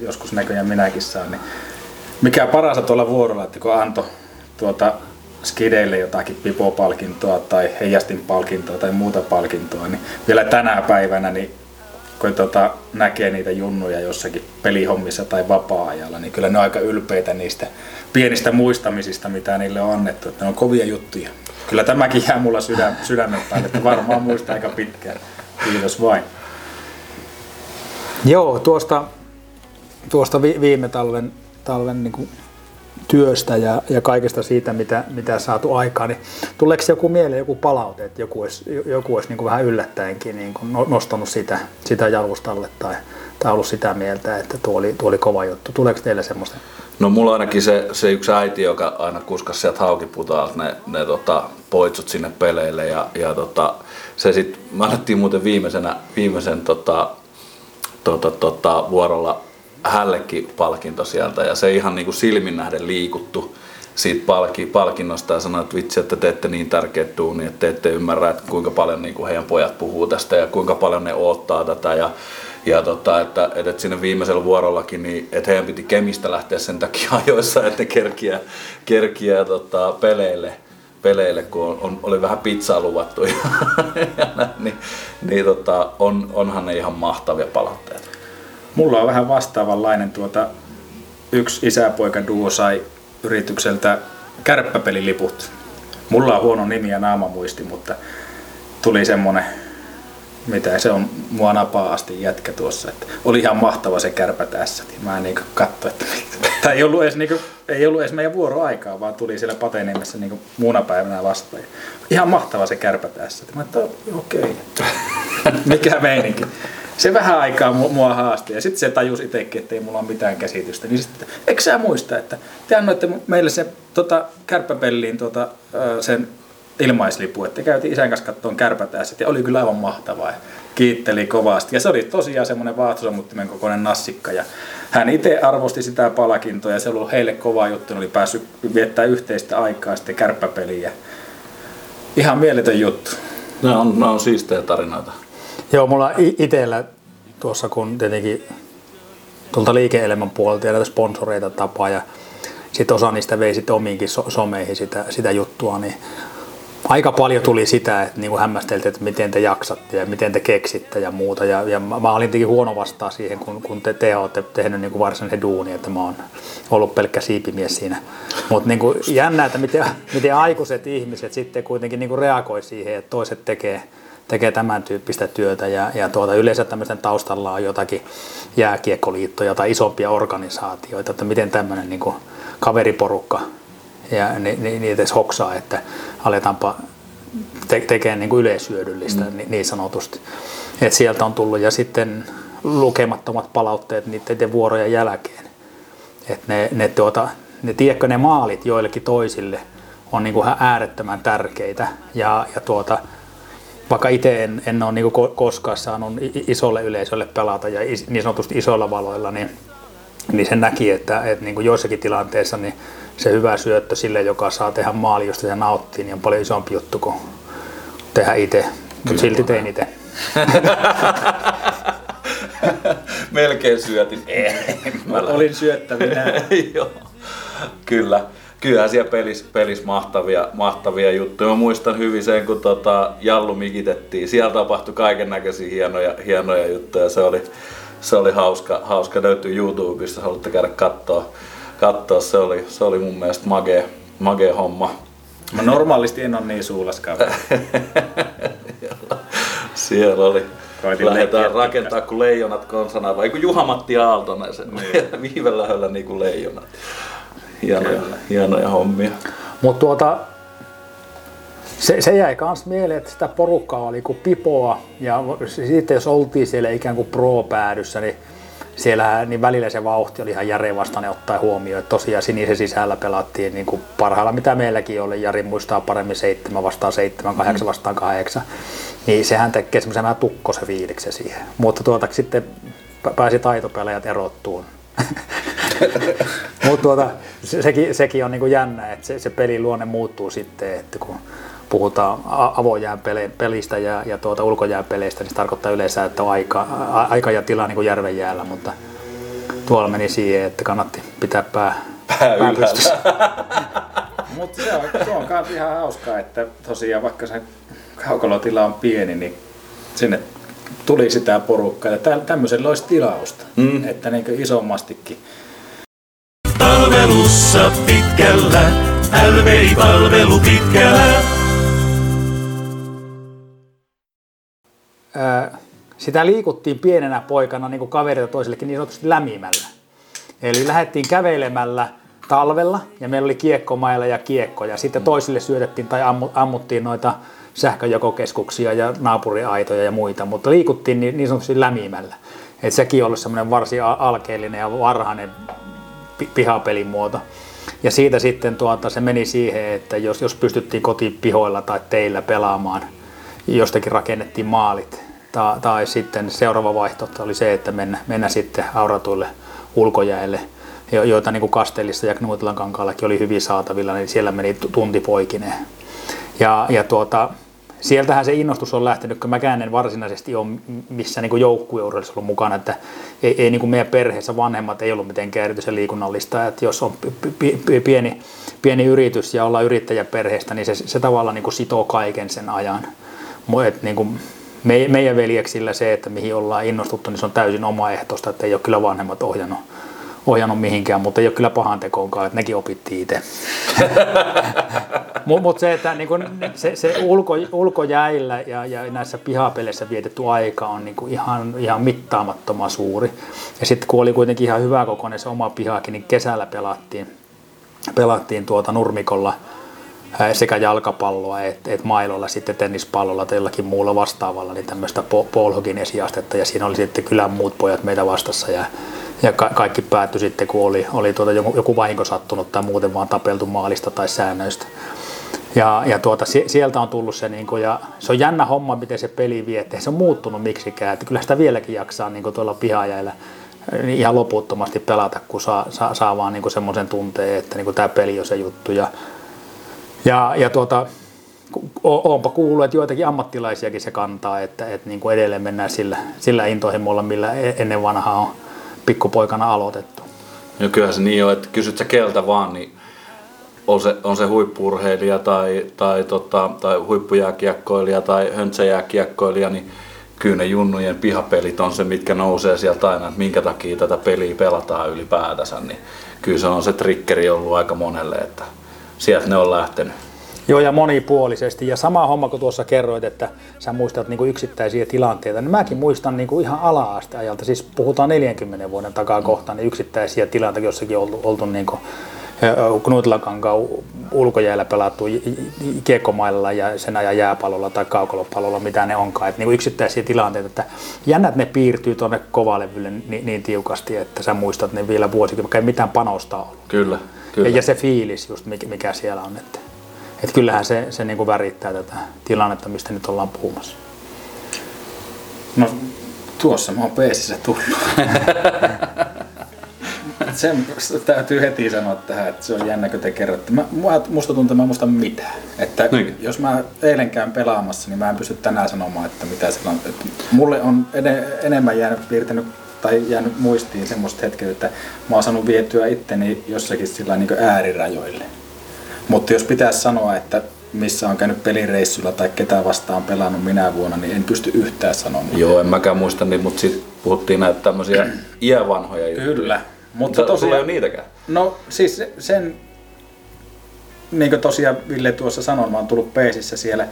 joskus näköjään minäkin saan, niin mikä parasta tuolla vuorolla, että kun antoi tuota skideille jotakin pipo-palkintoa tai heijastin palkintoa tai muuta palkintoa, niin vielä tänä päivänä, niin kun tuota, näkee niitä junnuja jossakin pelihommissa tai vapaa-ajalla, niin kyllä ne on aika ylpeitä niistä pienistä muistamisista, mitä niille on annettu. Että ne on kovia juttuja. Kyllä tämäkin jää mulla sydän, sydämen päälle, että varmaan muista aika pitkään. Kiitos vain. Joo, tuosta, tuosta vi, viime talven, talven niin kuin työstä ja, ja kaikesta siitä, mitä, mitä saatu aikaan, niin tuleeko joku mieleen, joku palaute, että joku olisi, joku olisi niin kuin vähän yllättäenkin niin kuin no- nostanut sitä, sitä jalustalle tai, tai ollut sitä mieltä, että tuo oli, tuo oli kova juttu. Tuleeko teille semmoista? No mulla ainakin se, se yksi äiti, joka aina kuskas sieltä haukiputaalta ne, ne tota, poitsut sinne peleille ja, ja tota, se sit, me annettiin muuten viimeisenä, viimeisen tota, tota, tota, vuorolla hällekin palkinto sieltä ja se ihan niin kuin silmin nähden liikuttu siitä palki, palkinnosta ja sanoi, että vitsi, että teette niin tärkeät duunia, että te ette ymmärrä, että kuinka paljon niin kuin heidän pojat puhuu tästä ja kuinka paljon ne odottaa tätä ja ja tota, että, että sinne viimeisellä vuorollakin, niin että heidän piti kemistä lähteä sen takia (laughs) ajoissa, että kerkiä, kerkiä tota, peleille, peleille, kun on, on, oli vähän pizzaa luvattu. (laughs) ja, näin, niin, niin tota, on, onhan ne ihan mahtavia palautteita. Mulla on vähän vastaavanlainen tuota, yksi isäpoika duo sai yritykseltä kärppäpeliliput. Mulla on huono nimi ja naamamuisti, mutta tuli semmonen, mitä se on mua napaa asti jätkä tuossa. Että oli ihan mahtava se kärpä tässä. Mä en niinku katso, että tai ei ollut edes, niinku, ei ollut edes meidän vuoroaikaa, vaan tuli siellä Patenimessä niinku muuna päivänä vastaan. Ihan mahtava se kärpä tässä. Mä että okei, okay. mikä meininki. Se vähän aikaa mu- mua haasti ja sitten se tajusi itsekin, että ei mulla ole mitään käsitystä. Niin sitten, eikö sä muista, että te annoitte meille se tota, kärppäpelliin tota, sen ilmaislipu, että käytiin isän kanssa kattoon kärpätässä ja oli kyllä aivan mahtavaa ja kiitteli kovasti. Ja se oli tosiaan semmoinen vaahtosamuttimen kokoinen nassikka ja hän itse arvosti sitä palkintoa ja se oli ollut heille kova juttu, ne oli päässyt viettää yhteistä aikaa sitten kärppäpeliä. Ihan mieletön juttu. Ne on, ne on siistejä tarinoita. Joo, mulla i- itellä tuossa kun tietenkin tuolta liike-elämän puolelta ja näitä sponsoreita tapaa ja sitten osa niistä vei sitten omiinkin so- someihin sitä, sitä juttua, niin aika paljon tuli sitä, että niin kuin hämmästeltiin, että miten te jaksatte ja miten te keksitte ja muuta. Ja, ja mä, mä olin tietenkin huono vastaa siihen, kun, kun te, te olette tehnyt niin kuin varsinaisen duuni, että mä oon ollut pelkkä siipimies siinä. Mutta niin kuin jännä, että miten, miten aikuiset ihmiset sitten kuitenkin niin kuin reagoi siihen, että toiset tekee, tekee tämän tyyppistä työtä ja, ja tuota, yleensä tämmöisen taustalla on jotakin jääkiekkoliittoja tai isompia organisaatioita, että miten tämmöinen niin kuin kaveriporukka ja ni, ni, niitä edes hoksaa, että aletaanpa te, tekemään niin kuin yleishyödyllistä mm. niin sanotusti. Et sieltä on tullut ja sitten lukemattomat palautteet niiden vuorojen jälkeen. Et ne, ne, tuota, ne, tiedätkö, ne maalit joillekin toisille on niin kuin ihan äärettömän tärkeitä ja, ja tuota, vaikka itse en, en ole niin kuin koskaan saanut isolle yleisölle pelata ja is, niin sanotusti isoilla valoilla, niin, niin sen näki, että, että niin kuin joissakin tilanteissa niin se hyvä syöttö sille, joka saa tehdä maali, josta se nauttii, niin on paljon isompi juttu kuin tehdä itse. Mutta silti tein itse. (laughs) Melkein syötin. Ei, mä Olin syöttävinä. (laughs) Joo, kyllä. Kyllähän siellä pelissä, pelissä mahtavia, mahtavia juttuja. Mä muistan hyvin sen, kun tota Jallu mikitettiin. Siellä tapahtui kaiken näköisiä hienoja, hienoja juttuja. Se oli, se oli hauska, hauska löytyy YouTubesta, jos haluatte käydä katsoa. katsoa. Se, oli, se oli mun mielestä mage, mage homma. Mä normaalisti en ole niin suulas kaveri. (laughs) Siellä oli. Koitin Lähdetään leikkiä rakentaa kuin leijonat konsana, vai kuin Juha-Matti Aaltonen sen. Niin. (laughs) Viivellähöllä niin kuin leijonat. Hienoja, hienoja hommia. Mutta tuota, se, se jäi myös mieleen, että sitä porukkaa oli kuin pipoa ja sitten jos oltiin siellä ikään kuin pro-päädyssä, niin siellä niin välillä se vauhti oli ihan Jari vastainen ottaa huomioon, että tosiaan sinisen sisällä pelattiin niin kuin parhailla mitä meilläkin oli, Jari muistaa paremmin 7 vastaan 7, 8 vastaan 8, niin sehän tekee semmoisen vähän tukkosen fiiliksen siihen. Mutta tuota, sitten pääsi taitopelejät erottuun. (laughs) Mutta tuota, se, sekin, sekin on niin kuin jännä, että se, se pelin luonne muuttuu sitten, että kun puhutaan avojään pelistä ja, ja tuota ulkojään peleistä, niin se tarkoittaa yleensä, että on aika, a, aika ja tila niin kuin järven jäällä, mutta tuolla meni siihen, että kannatti pitää pää, Pää ylhäällä. (laughs) Mutta se on, se on kans ihan hauskaa, että tosiaan vaikka se kaukolotila on pieni, niin sinne tuli sitä porukkaa. Ja tä- tämmöisellä olisi tilausta, mm. että niin isommastikin. Palvelussa pitkällä, LVI-palvelu pitkällä. Sitä liikuttiin pienenä poikana niin kuin kaverilta toisellekin niin sanotusti lämimällä. Eli lähdettiin kävelemällä talvella ja meillä oli kiekkomailla ja kiekkoja. Sitten toisille syötettiin tai ammu- ammuttiin noita sähköjakokeskuksia ja naapuriaitoja ja muita, mutta liikuttiin niin, niin sanotusti lämimällä. Et sekin ollut semmoinen varsin alkeellinen ja varhainen pi- pihapelin muoto. Ja siitä sitten tuota, se meni siihen, että jos, jos pystyttiin kotipihoilla tai teillä pelaamaan, jostakin rakennettiin maalit. Tai, tai sitten seuraava vaihtoehto oli se, että mennä, mennä sitten auratuille ulkojäille, jo- joita niin kuin Kastellissa ja Knuutilan kankaallakin oli hyvin saatavilla, niin siellä meni tu- tunti poikineen. Ja, ja tuota, sieltähän se innostus on lähtenyt, kun mäkään en varsinaisesti ole missä niin joukkueurheilussa ollut mukana, että ei, ei niin kuin meidän perheessä vanhemmat ei ollut mitenkään erityisen liikunnallista, että jos on pi- pi- pi- pieni, pieni yritys ja ollaan yrittäjäperheestä, niin se, se tavallaan niin kuin sitoo kaiken sen ajan. Et niin kuin me, meidän veljeksillä se, että mihin ollaan innostuttu, niin se on täysin omaehtoista, että ei ole kyllä vanhemmat ohjannut, ohjannut mihinkään, mutta ei ole kyllä pahan tekoonkaan, että nekin opittiin itse. (laughs) Mutta mut se, että niinku, se, se ulko, ulkojäillä ja, ja näissä pihapeleissä vietetty aika on niinku ihan, ihan mittaamattoman suuri. Ja sitten kun oli kuitenkin ihan hyvä kokoinen se oma pihakin, niin kesällä pelattiin, pelattiin tuota nurmikolla sekä jalkapalloa että et mailolla, sitten tennispallolla tai jollakin muulla vastaavalla, niin tämmöistä po- polhogin esiastetta ja siinä oli sitten kylän muut pojat meitä vastassa ja, ja ka- kaikki päättyi sitten, kun oli, oli tuota joku, joku vahinko sattunut tai muuten vaan tapeltu maalista tai säännöistä. Ja, ja tuota, sie- sieltä on tullut se, niin kuin, ja se on jännä homma, miten se peli vie, että ei se on muuttunut miksikään, että kyllä sitä vieläkin jaksaa niin kuin tuolla pihajäillä niin ihan loputtomasti pelata, kun saa, saa, saa vaan niin semmoisen tunteen, että niin kuin tämä peli on se juttu. Ja, ja, ja tuota, o- oonpa kuullut, että joitakin ammattilaisiakin se kantaa, että, että niin kuin edelleen mennään sillä, sillä intohimolla, millä e- ennen vanhaa on pikkupoikana aloitettu. Ja kyllähän se niin on, että kysyt sä keltä vaan, niin on se, on se huippurheilija tai, tai, tota, tai huippujääkiekkoilija tai höntsäjääkiekkoilija, niin kyllä ne junnujen pihapelit on se, mitkä nousee sieltä aina, että minkä takia tätä peliä pelataan ylipäätänsä, niin kyllä se on se triggeri ollut aika monelle, että sieltä ne on lähtenyt. Joo, ja monipuolisesti. Ja sama homma kuin tuossa kerroit, että sä muistat niin kuin yksittäisiä tilanteita, niin mäkin muistan niin kuin ihan ala-asteajalta, siis puhutaan 40 vuoden takaa kohtaan, niin yksittäisiä tilanteita jossakin oltu, oltu niin kuin Knutilakankaan ulkojäällä pelattu kiekkomailla ja sen ajan jääpallolla tai kaukolopallolla, mitä ne onkaan. Että niin yksittäisiä tilanteita, että jännät ne piirtyy tuonne kovalevylle niin, niin tiukasti, että sä muistat ne vielä vuosikin, vaikka ei mitään panosta ollut. Kyllä, kyllä. Ja se fiilis just mikä, mikä siellä on. Että, että kyllähän se, se niin kuin värittää tätä tilannetta, mistä nyt ollaan puhumassa. No tuossa mä oon peesissä tullut. (laughs) Sen täytyy heti sanoa tähän, että se on jännä, kun te kerrotte. Mä, musta tuntuu, että mä muista mitään. Että Niin. jos mä eilen käyn pelaamassa, niin mä en pysty tänään sanomaan, että mitä siellä on. Että mulle on ene, enemmän jäänyt piirtänyt tai jäänyt muistiin semmoista hetket, että mä oon saanut vietyä itteni jossakin sillä niin äärirajoille. Mutta jos pitäisi sanoa, että missä on käynyt pelireissulla tai ketä vastaan pelannut minä vuonna, niin en pysty yhtään sanomaan. Joo, en mäkään muista niin, mutta sitten puhuttiin näitä tämmöisiä (clears throat) iävanhoja juttuja. Kyllä. Mutta Mutta sulla ei tosiaan, ole niitäkään. no siis se- sen, niin kuin tosiaan Ville tuossa sanoi, mä oon tullut peesissä siellä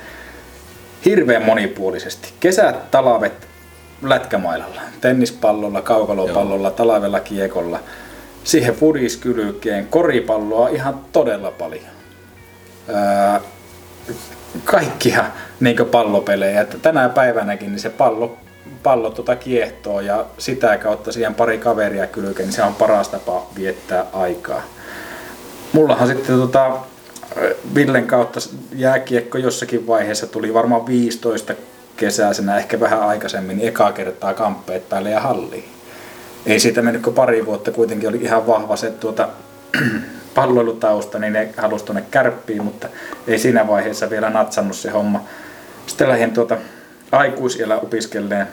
hirveän monipuolisesti. Kesät, talvet, lätkämailalla, tennispallolla, kaukalopallolla, talvella kiekolla, siihen fudiskylkeen, koripalloa ihan todella paljon. ää, kaikkia niin pallopelejä. Että tänä päivänäkin niin se pallo, pallo tuota kiehtoo ja sitä kautta siihen pari kaveria kylkeen, niin se on paras tapa viettää aikaa. Mullahan sitten tota, Villen kautta jääkiekko jossakin vaiheessa tuli varmaan 15 kesäisenä, ehkä vähän aikaisemmin, niin ekaa kertaa kamppeet päälle ja halliin. Ei siitä mennyt kuin pari vuotta, kuitenkin oli ihan vahva se tuota, (clears throat) palloilutausta, niin ne halusi tuonne kärppiin, mutta ei siinä vaiheessa vielä natsannut se homma. Sitten lähdin tuota aikuisiellä opiskelleen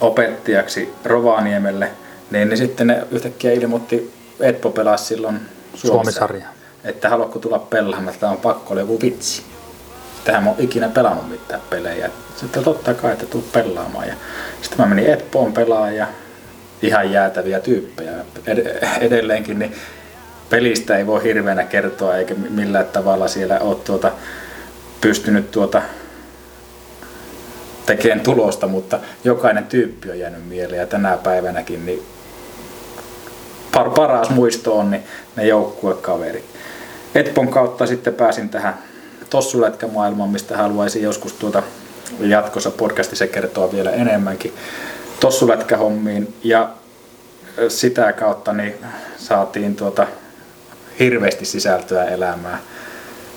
opettajaksi Rovaniemelle, niin, niin sitten ne yhtäkkiä ilmoitti, Edpo pelasi silloin Suomisarja. että haluatko tulla pelaamaan, että on pakko olla joku vitsi. Tähän mä oon ikinä pelannut mitään pelejä. Sitten totta kai, että tuu pelaamaan. Ja sitten mä menin Eppoon pelaamaan ja ihan jäätäviä tyyppejä. Ed- edelleenkin niin pelistä ei voi hirveänä kertoa eikä millään tavalla siellä ole tuota, pystynyt tuota, tekemään tulosta, mutta jokainen tyyppi on jäänyt mieleen ja tänä päivänäkin niin par, paras muisto on niin ne joukkuekaverit. Etpon kautta sitten pääsin tähän tossulätkämaailmaan, mistä haluaisin joskus tuota jatkossa podcastissa kertoa vielä enemmänkin. Tossulätkähommiin ja sitä kautta niin saatiin tuota hirveästi sisältöä elämään.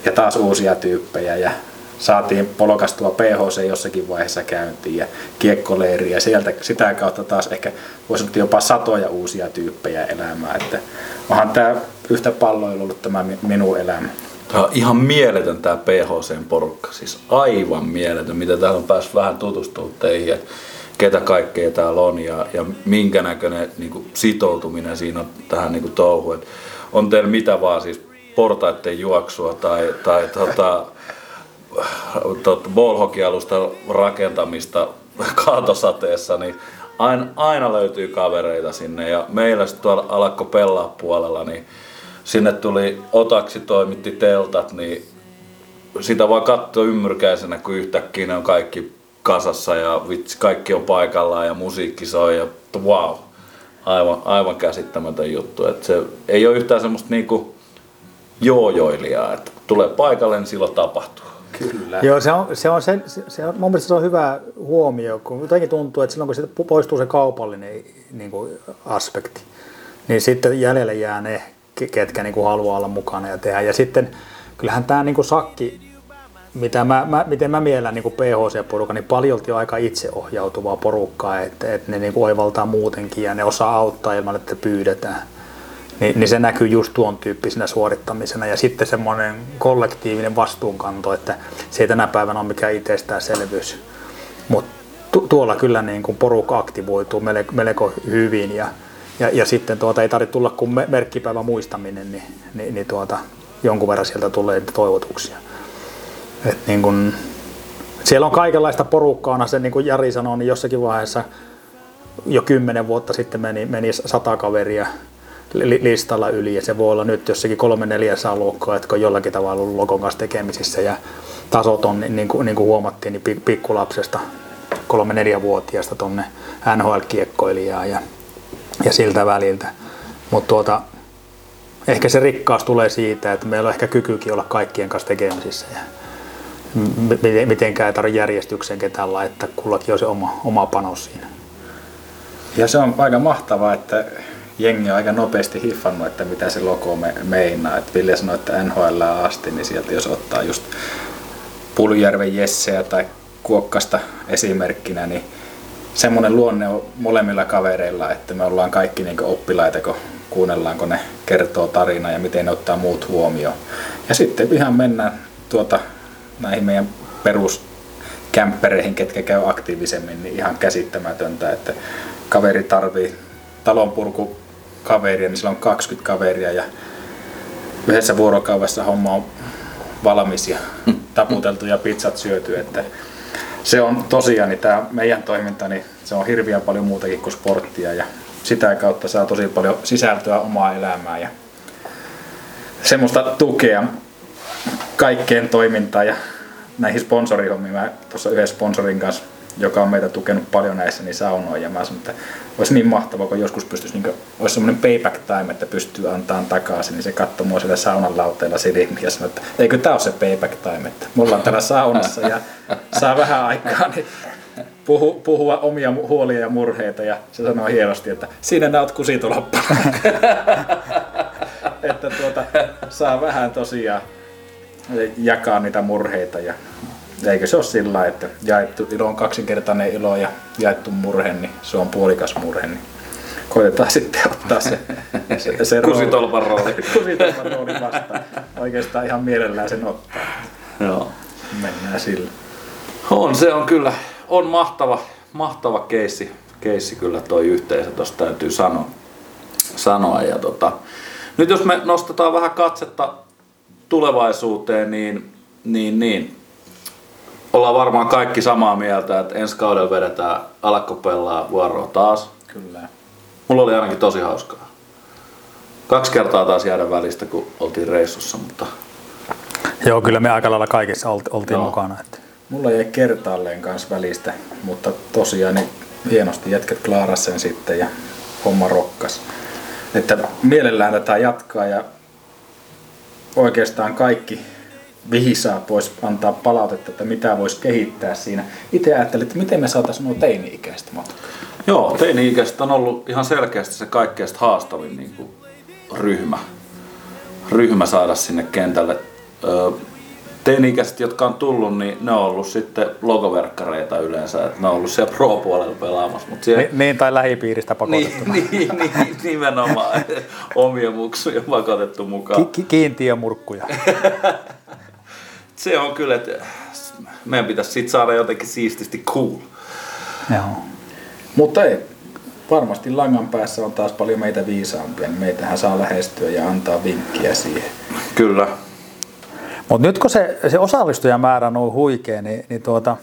Ja taas uusia tyyppejä ja saatiin polokastua PHC jossakin vaiheessa käyntiin ja kiekkoleiriä. Sieltä sitä kautta taas ehkä voisi jopa satoja uusia tyyppejä elämään, että onhan tämä yhtä palloilla ollut tämä minun elämä. Tämä on ihan mieletön tämä PHCn porukka, siis aivan mieletön, mitä täällä on päässyt vähän tutustumaan teihin, että ketä kaikkea täällä on ja, ja minkä näköinen niin kuin, sitoutuminen siinä on tähän niin kuin, touhuun. Et on teillä mitä vaan, siis portaiden juoksua tai, tai tota, tot, ballhockey-alusta rakentamista kaatosateessa, niin aina, aina löytyy kavereita sinne. Ja meillä sitten tuolla alkoi pelaa puolella, niin sinne tuli Otaksi toimitti teltat, niin sitä vaan katsoi ymmyrkäisenä, kun yhtäkkiä ne on kaikki kasassa ja vitsi, kaikki on paikallaan ja musiikki soi ja wow, aivan, aivan käsittämätön juttu. Et se ei ole yhtään semmoista niinku joojoilijaa, että kun tulee paikalle, niin silloin tapahtuu. Kyllä. Joo, se on, se on, se, se on, mun mielestä se on hyvä huomio, kun jotenkin tuntuu, että silloin kun siitä poistuu se kaupallinen niin kuin, aspekti, niin sitten jäljelle jää ne, ketkä niin kuin, haluaa olla mukana ja tehdä. Ja sitten kyllähän tämä niin kuin sakki, mitä mä, mä, miten mä miellän niin PHC-porukka, niin paljolti on aika itseohjautuvaa porukkaa, että, että ne niin kuin oivaltaa muutenkin ja ne osaa auttaa ilman, että pyydetään. Niin, niin se näkyy just tuon tyyppisenä suorittamisena. Ja sitten semmoinen kollektiivinen vastuunkanto, että se ei tänä päivänä ole mikään itsestäänselvyys. Mutta tu- tuolla kyllä niin kuin porukka aktivoituu melko, melko hyvin ja, ja, ja sitten tuota, ei tarvitse tulla kuin merkkipäivä muistaminen, niin, niin, niin tuota, jonkun verran sieltä tulee toivotuksia. Et niin kun, siellä on kaikenlaista porukkaa, se niin kuin Jari sanoi, niin jossakin vaiheessa jo kymmenen vuotta sitten meni, meni sata kaveria listalla yli ja se voi olla nyt jossakin kolme neljässä luokkaa, että on jollakin tavalla ollut Lokon kanssa tekemisissä ja tasot on niin kuin, niin kuin huomattiin niin pikkulapsesta kolme neljä vuotiaasta tuonne NHL-kiekkoilijaa ja, ja siltä väliltä. Mutta tuota, ehkä se rikkaus tulee siitä, että meillä on ehkä kykykin olla kaikkien kanssa tekemisissä ja mitenkään ei tarvitse järjestykseen ketään laittaa, kullakin on se oma, oma panos siinä. Ja se on aika mahtavaa, että jengi on aika nopeasti hiffannut, että mitä se logo me, meinaa. Et Ville sanoi, että NHL asti, niin sieltä jos ottaa just Puljärven Jesseä tai Kuokkasta esimerkkinä, niin semmoinen luonne on molemmilla kavereilla, että me ollaan kaikki niin oppilaita, kun kuunnellaan, kun ne kertoo tarinaa ja miten ne ottaa muut huomioon. Ja sitten ihan mennään tuota, näihin meidän peruskämppereihin, ketkä käy aktiivisemmin, niin ihan käsittämätöntä, että kaveri tarvii talonpurku kaveria, niin sillä on 20 kaveria ja yhdessä vuorokaudessa homma on valmis ja taputeltu ja pizzat syöty. Että se on tosiaan, niin tämä meidän toiminta, niin se on hirveän paljon muutakin kuin sporttia ja sitä kautta saa tosi paljon sisältöä omaa elämää ja semmoista tukea kaikkeen toimintaan ja näihin sponsorihommiin. Mä tuossa yhden sponsorin kanssa joka on meitä tukenut paljon näissä, niin saunoin. Ja mä sanoin, että olisi niin mahtavaa, kun joskus pystyisi, niin kuin, olisi semmoinen payback time, että pystyy antamaan takaisin, niin se katsoi mua siellä saunan lauteella silmiä ja sanoi, että eikö tämä ole se payback time, että me ollaan täällä saunassa ja saa vähän aikaa, niin puhu, puhua omia huolia ja murheita ja se sanoi hienosti, että siinä nää oot kusitolppana. (laughs) että tuota, saa vähän tosiaan jakaa niitä murheita ja eikö se ole sillä että jaettu ilo on kaksinkertainen ilo ja jaettu murhe, niin se on puolikas murhe, niin koitetaan (laughs) sitten ottaa se, se, se rooli- Kusitolpan rooli. (laughs) kusitolpan rooli vastaan. Oikeastaan ihan mielellään sen ottaa. Joo. Mennään sillä. On, se on kyllä, on mahtava, mahtava keissi, keissi kyllä toi yhteisö, tosta täytyy sanoa. sanoa. Ja tota, nyt jos me nostetaan vähän katsetta tulevaisuuteen, niin, niin, niin ollaan varmaan kaikki samaa mieltä, että ensi kaudella vedetään alakkopellaa vuoroa taas. Kyllä. Mulla oli ainakin tosi hauskaa. Kaksi kertaa taas jäädä välistä, kun oltiin reissussa, mutta Joo, kyllä me aika lailla kaikissa olti- oltiin Joo. mukana. Että. Mulla jäi kertaalleen kanssa välistä, mutta tosiaan niin hienosti jätkät klaaras sen sitten ja homma rokkas. Että mielellään tätä jatkaa ja oikeastaan kaikki viisaat vois antaa palautetta, että mitä voisi kehittää siinä. Itse ajattelin, että miten me saataisiin nuo teini-ikäistä matkaa. Joo, teini-ikäiset on ollut ihan selkeästi se kaikkein haastavin niin kuin, ryhmä. ryhmä saada sinne kentälle. Teini-ikäiset, jotka on tullut, niin ne on ollut sitten logoverkkareita yleensä. Et ne on ollut siellä pro-puolella pelaamassa. Mutta siellä, Ni- Niin, tai lähipiiristä pakotettu. niin, niin, niin, nimenomaan (laughs) omia muksuja pakotettu mukaan. Ki- ki- kiintiömurkkuja. (laughs) Se on kyllä, että meidän pitäisi siitä saada jotenkin siististi cool. Joo. Mutta ei, varmasti langan päässä on taas paljon meitä viisaampia, niin meitähän saa lähestyä ja antaa vinkkiä siihen. Kyllä. Mutta nyt kun se, se osallistujamäärä on ollut huikea, niin, niin tuota,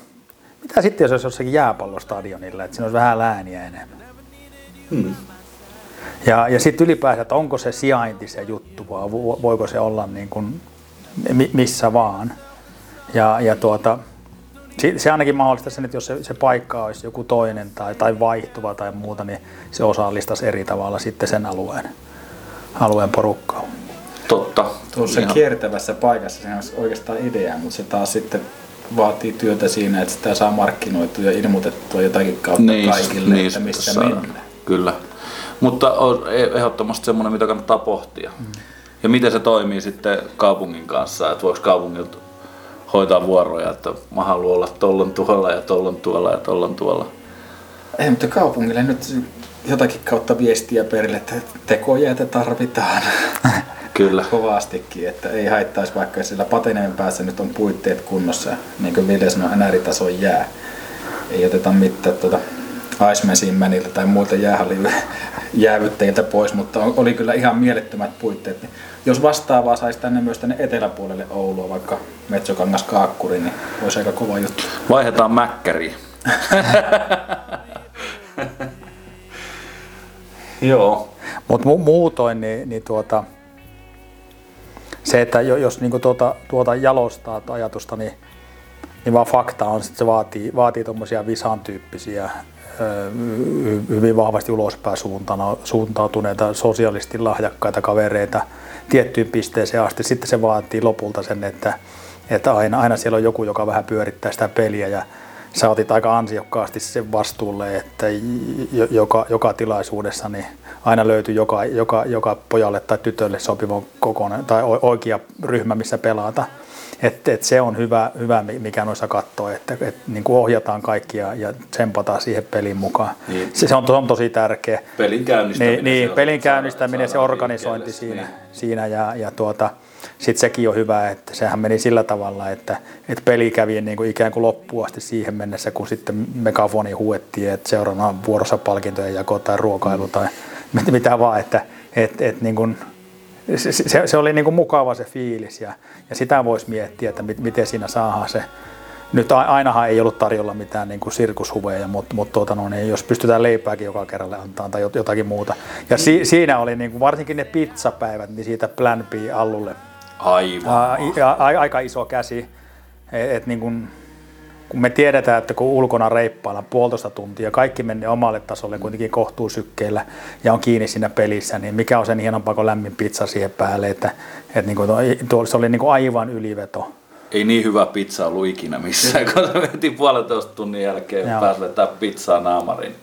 mitä sitten jos olisi jossakin jääpallostadionilla, että siinä olisi vähän lääniä enemmän? Hmm. Ja, ja sitten ylipäänsä, että onko se sijainti se juttu vai vo- voiko se olla niin kuin mi- missä vaan. Ja, ja tuota, se, ainakin mahdollista sen, että jos se, se paikka olisi joku toinen tai, tai vaihtuva tai muuta, niin se osallistaisi eri tavalla sitten sen alueen, alueen porukkaa. Totta. Tuossa Ihan. kiertävässä paikassa se on oikeastaan idea, mutta se taas sitten vaatii työtä siinä, että sitä saa markkinoitua ja ilmoitettua jotakin kautta Niin, kaikille, niin, että missä saadaan. mennään. Kyllä. Mutta on e- ehdottomasti semmoinen, mitä kannattaa pohtia. Mm. Ja miten se toimii sitten kaupungin kanssa, että voiko kaupungilta hoitaa vuoroja, että mä haluan olla tollon tuolla ja tollon tuolla ja tollon tuolla. Ei, mutta kaupungille nyt jotakin kautta viestiä perille, että tekojäätä tarvitaan Kyllä. kovastikin, että ei haittaisi vaikka sillä pateneen päässä nyt on puitteet kunnossa, niin kuin Ville sanoi, NR-tason jää. Ei oteta mitään tuota Manilta tai muilta jäähallin jäävyttäjiltä pois, mutta oli kyllä ihan mielettömät puitteet. Jos vastaavaa saisi tänne myös tänne eteläpuolelle Oulua, vaikka Metsokangas Kaakkuri, niin olisi aika kova juttu. Vaihdetaan mäkkäriin. Joo. Mutta mu- muutoin niin, niin tuota, se, että jo- jos niinku tuota, tuota jalostaa tuota ajatusta, niin, niin vaan fakta on, että se vaatii, vaatii tuommoisia visan tyyppisiä hyvin vahvasti ulospäin suuntana, suuntautuneita, sosiaalisesti lahjakkaita kavereita tiettyyn pisteeseen asti. Sitten se vaatii lopulta sen, että, että aina, aina siellä on joku, joka vähän pyörittää sitä peliä ja sä otit aika ansiokkaasti sen vastuulle, että jo- joka, joka tilaisuudessa niin aina löytyy joka, joka, joka pojalle tai tytölle sopiva kokoinen tai oikea ryhmä, missä pelata. Et, et se on hyvä, hyvä, mi- mikä noissa katsoo, että et, niin kuin ohjataan kaikkia ja tsempataan siihen pelin mukaan. Niin. Se, se, on, se on tosi tärkeä. Pelin käynnistäminen. Niin, niin pelin käynnistäminen, se organisointi siinä, Niin. siinä ja, ja tuota, sitten sekin on hyvä, että sehän meni sillä tavalla, että, että peli kävi niin kuin ikään kuin loppuun asti siihen mennessä, kun sitten megafoni huettiin, että seuraavana on vuorossa palkintojen jako tai ruokailu tai mit- mitä vaan, että et, et niin kuin, se, se, se oli niin kuin mukava se fiilis ja, ja sitä voisi miettiä, että mit, miten siinä saadaan se nyt a- ainahan ei ollut tarjolla mitään niin kuin sirkushuveja, mutta, mutta tuota, no, niin jos pystytään leipääkin joka kerralle antaa tai jot- jotakin muuta. Ja si, siinä oli niin kuin, varsinkin ne pizzapäivät, niin siitä Plan B allulle Aivan. I- a- a- aika iso käsi. Et, et niin kuin, kun me tiedetään, että kun ulkona reippaillaan puolitoista tuntia, kaikki menee omalle tasolle kuitenkin kohtuusykkeillä ja on kiinni siinä pelissä, niin mikä on sen hienompaa kuin lämmin pizza siihen päälle, että, että niin kuin, tuo, se oli niin kuin aivan yliveto. Ei niin hyvä pizza ollut ikinä missään, kun se veti puolentoista tunnin jälkeen Joo. pääsi vetää pizzaa naamariin.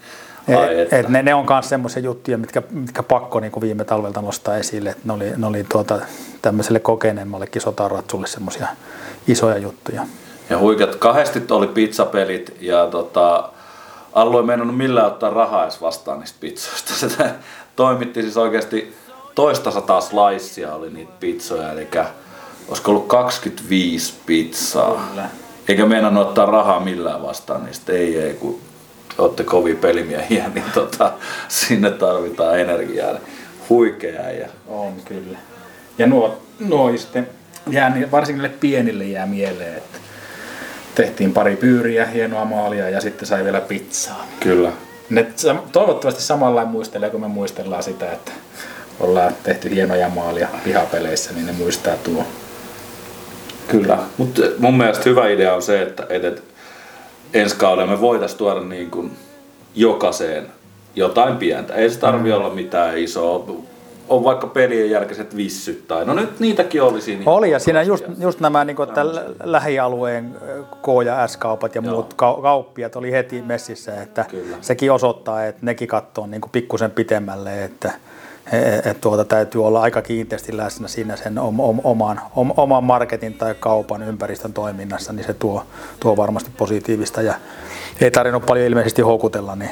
Ai Et, että. et ne, ne on myös semmoisia juttuja, mitkä, mitkä pakko niin kuin viime talvelta nostaa esille. Et ne oli, ne oli tuota, tämmöiselle kokeneemmallekin sotaratsulle semmoisia isoja juttuja. Ja huikeat kahdesti oli pizzapelit ja tota, Allu ei meinannut millään ottaa rahaa edes vastaan niistä pizzoista. (laughs) Se toimitti siis oikeasti toista sataa slicea oli niitä pizzoja, eli olisiko ollut 25 pizzaa. Kyllä. Eikä meinannut ottaa rahaa millään vastaan niistä, ei ei, kun olette kovia pelimiehiä, (laughs) niin tota, sinne tarvitaan energiaa. Huikea ja On kyllä. Ja nuo, nuo sitten jää, varsinkin pienille jää mieleen, että tehtiin pari pyyriä, hienoa maalia ja sitten sai vielä pizzaa. kyllä. Ne toivottavasti samalla muistelee, kun me muistellaan sitä, että ollaan tehty hienoja maalia pihapeleissä, niin ne muistaa tuo. Kyllä, mutta mun mielestä hyvä idea on se, että, että ensi kaudella me voitaisiin tuoda niin kuin jokaiseen jotain pientä. Ei se tarvi olla mitään isoa. On vaikka pelien jälkeiset vissyt tai no nyt niitäkin olisi. Niin Oli ja siinä just, just nämä niin kuin, että lähialueen K- ja S-kaupat ja muut kau- kauppiat oli heti messissä, että Kyllä. sekin osoittaa, että nekin katsoo niin pikkusen pitemmälle, että et, et, tuota, täytyy olla aika kiinteästi läsnä siinä sen om, om, oman, om, oman marketin tai kaupan ympäristön toiminnassa, niin se tuo, tuo varmasti positiivista ja ei tarvinnut paljon ilmeisesti houkutella, niin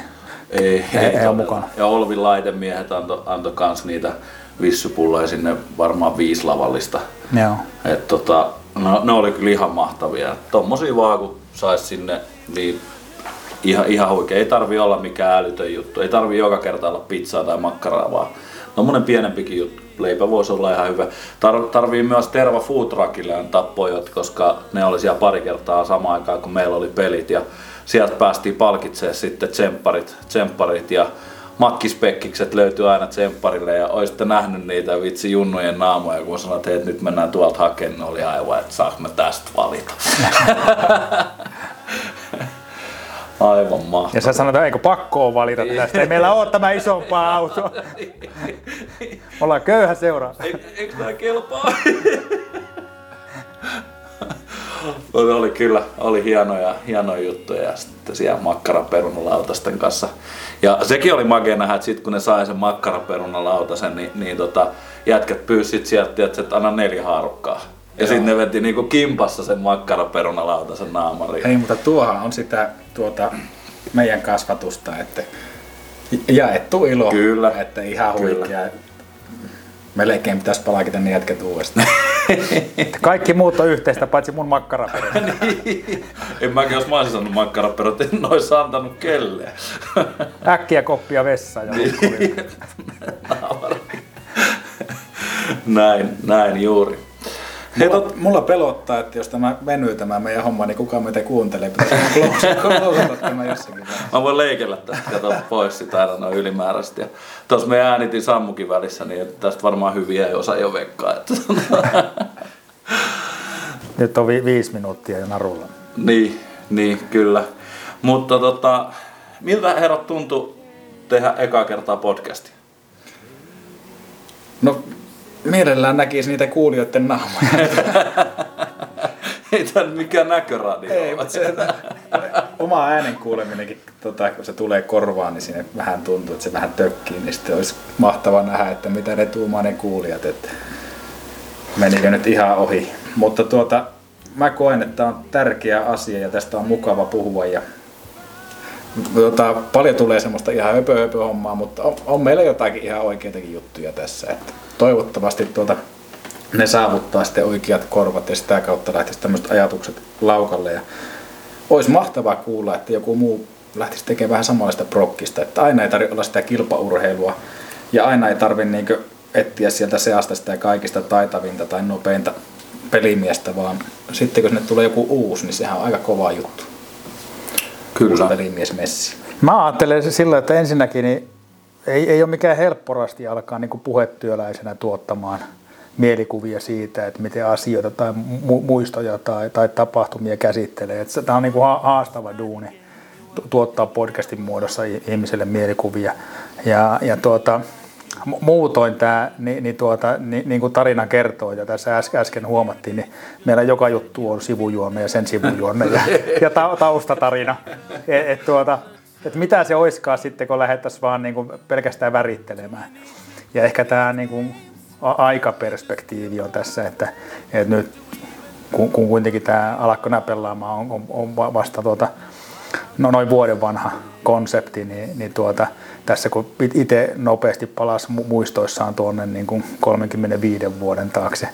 ei, ei, ei ole mukana. Ja Olvin laitemiehet antoi anto kans niitä vissypulloja sinne varmaan viisi lavallista. joo. Et tota, no, ne oli kyllä ihan mahtavia. Tommosia vaan kun sais sinne, niin ihan, ihan huikea. Ei tarvi olla mikään älytön juttu. Ei tarvi joka kerta olla pizzaa tai makkaraa, vaan tommonen pienempikin juttu. Leipä voisi olla ihan hyvä. Tar- tarvii myös Terva Food Truckille antaa pojat, koska ne oli siellä pari kertaa samaan aikaan, kun meillä oli pelit. Ja sieltä päästiin palkitsemaan sitten tsempparit, tsempparit ja makkispekkikset löytyy aina tsempparille ja olisitte nähnyt niitä vitsi junnujen naamoja, kun sanoit, että nyt mennään tuolta hakemaan, ne oli aivan, että saanko mä tästä valita. (laughs) aivan mahtavaa. Ja sä sanoit, että eikö pakko on valita tästä, ei meillä ole tämä isompaa autoa. (laughs) Ollaan köyhä seura. Eikö tää kelpaa? (laughs) Ne oli kyllä, oli hienoja, hienoja juttuja ja sitten siellä makkaraperunalautasten kanssa. Ja sekin oli makea nähdä, että sit kun ne sai sen makkaraperunalautasen, niin, niin tota, jätkät pyysit sieltä, että anna neljä haarukkaa. Ja sitten ne veti niinku kimpassa sen makkaraperunalautasen naamariin. Ei, mutta tuohan on sitä tuota, meidän kasvatusta, että jaettu ilo, Kyllä. että ihan Kyllä. Melkein pitäisi palakita ne jätkät uudestaan. (laughs) Kaikki muut on yhteistä, paitsi mun makkaraperä. (laughs) en mäkin jos mä olisin sanonut makkaraperunat, en olisi antanut kelleen. (laughs) Äkkiä koppia vessaan. Ja näin, näin juuri. Hei, Mulla, tot, mulla pelottaa, että jos tämä venyy tämä meidän homma, niin kukaan meitä kuuntelee. Pitäisi klousata (laughs) tämä jossakin vaiheessa. Mä voin leikellä tästä, kato pois sitä aina noin ylimääräisesti. Ja tuossa me äänitin Sammukin välissä, niin tästä varmaan hyviä ei osaa jo veikkaa. Että, (laughs) Nyt on vi- viisi minuuttia jo narulla. niin, niin, kyllä. Mutta tota, miltä herrat tuntui tehdä ekaa kertaa podcastia? No, mielellään näkisi niitä kuulijoiden naamoja. (laughs) Ei tämä nyt mikään näköradio Ei, mutta se oma äänen kuuleminenkin, tota, kun se tulee korvaan, niin sinne vähän tuntuu, että se vähän tökkii, niin sitten olisi mahtava nähdä, että mitä ne tuumaa ne kuulijat, että menikö nyt ihan ohi. Mutta tuota, mä koen, että tämä on tärkeä asia ja tästä on mukava puhua ja Tota, paljon tulee semmoista ihan öpö, öpö hommaa, mutta on, on, meillä jotakin ihan oikeitakin juttuja tässä. Että toivottavasti tuota, ne saavuttaa sitten oikeat korvat ja sitä kautta lähtisi tämmöiset ajatukset laukalle. Ja olisi mahtavaa kuulla, että joku muu lähtisi tekemään vähän samanlaista prokkista. Että aina ei tarvitse olla sitä kilpaurheilua ja aina ei tarvitse niin etsiä sieltä seasta sitä kaikista taitavinta tai nopeinta pelimiestä, vaan sitten kun sinne tulee joku uusi, niin sehän on aika kova juttu. Uusi pelimies Messi. Mä ajattelen se sillä, että ensinnäkin niin ei, ei ole mikään helppo rasti alkaa niin kuin puhetyöläisenä tuottamaan mielikuvia siitä, että miten asioita tai mu- muistoja tai, tai tapahtumia käsittelee. Että Tämä on niin kuin ha- haastava duuni tu- tuottaa podcastin muodossa ihmiselle mielikuvia. Ja, ja tuota, muutoin tämä, niin, niin, tuota, niin, niin kuin tarina kertoo, ja tässä äsken, huomattiin, niin meillä joka juttu on sivujuonne ja sen sivujuonne ja, ja ta- taustatarina. Et, et, tuota, et mitä se oiskaan sitten, kun lähdettäisiin vaan niin kuin pelkästään värittelemään. Ja ehkä tämä niin kuin aikaperspektiivi on tässä, että, että nyt kun, kun kuitenkin tämä Alakkona pelaamaan on, on, on va- vasta tuota, no noin vuoden vanha konsepti, niin, niin tuota, tässä kun itse nopeasti palasi mu- muistoissaan tuonne niin kuin 35 vuoden taakse,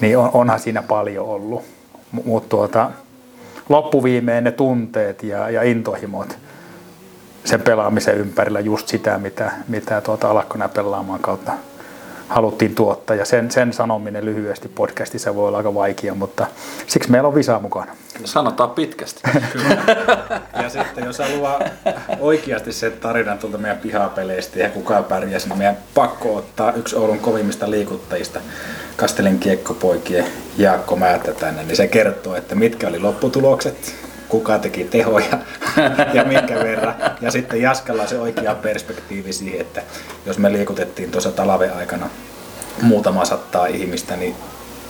niin on, onhan siinä paljon ollut. Mutta tuota, loppuviimeen ne tunteet ja, ja intohimot sen pelaamisen ympärillä just sitä, mitä, mitä tuota Alakkona pelaamaan kautta haluttiin tuottaa. Ja sen, sen sanominen lyhyesti podcastissa voi olla aika vaikea, mutta siksi meillä on Visa mukana. Sanotaan pitkästi. (laughs) Ja sitten jos haluaa oikeasti se tarinan tuolta meidän pihapeleistä ja kuka pärjäsi, niin meidän pakko ottaa yksi Oulun kovimmista liikuttajista, Kastelin kiekkopoikien Jaakko Määttä tänne, niin se kertoo, että mitkä oli lopputulokset, kuka teki tehoja (laughs) ja minkä verran. Ja sitten Jaskalla se oikea perspektiivi siihen, että jos me liikutettiin tuossa talven aikana muutama sattaa ihmistä, niin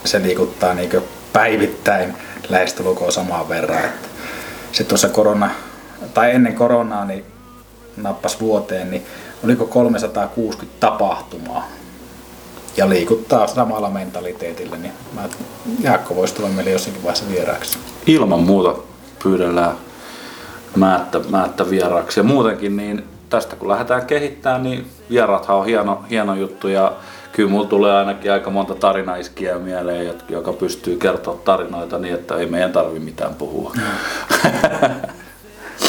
se liikuttaa niin päivittäin lähestulkoon samaan verran. Että se tuossa korona, tai ennen koronaa, niin nappas vuoteen, niin oliko 360 tapahtumaa ja liikuttaa samalla mentaliteetillä, niin mä, Jaakko voisi tulla meille jossakin vaiheessa vieraaksi. Ilman muuta pyydellään määttä, määttä vieraaksi. Ja muutenkin niin tästä kun lähdetään kehittämään, niin vieraathan on hieno, hieno juttu ja kyllä mulla tulee ainakin aika monta tarinaiskiä mieleen, joka pystyy kertoa tarinoita niin, että ei meidän tarvi mitään puhua. (laughs)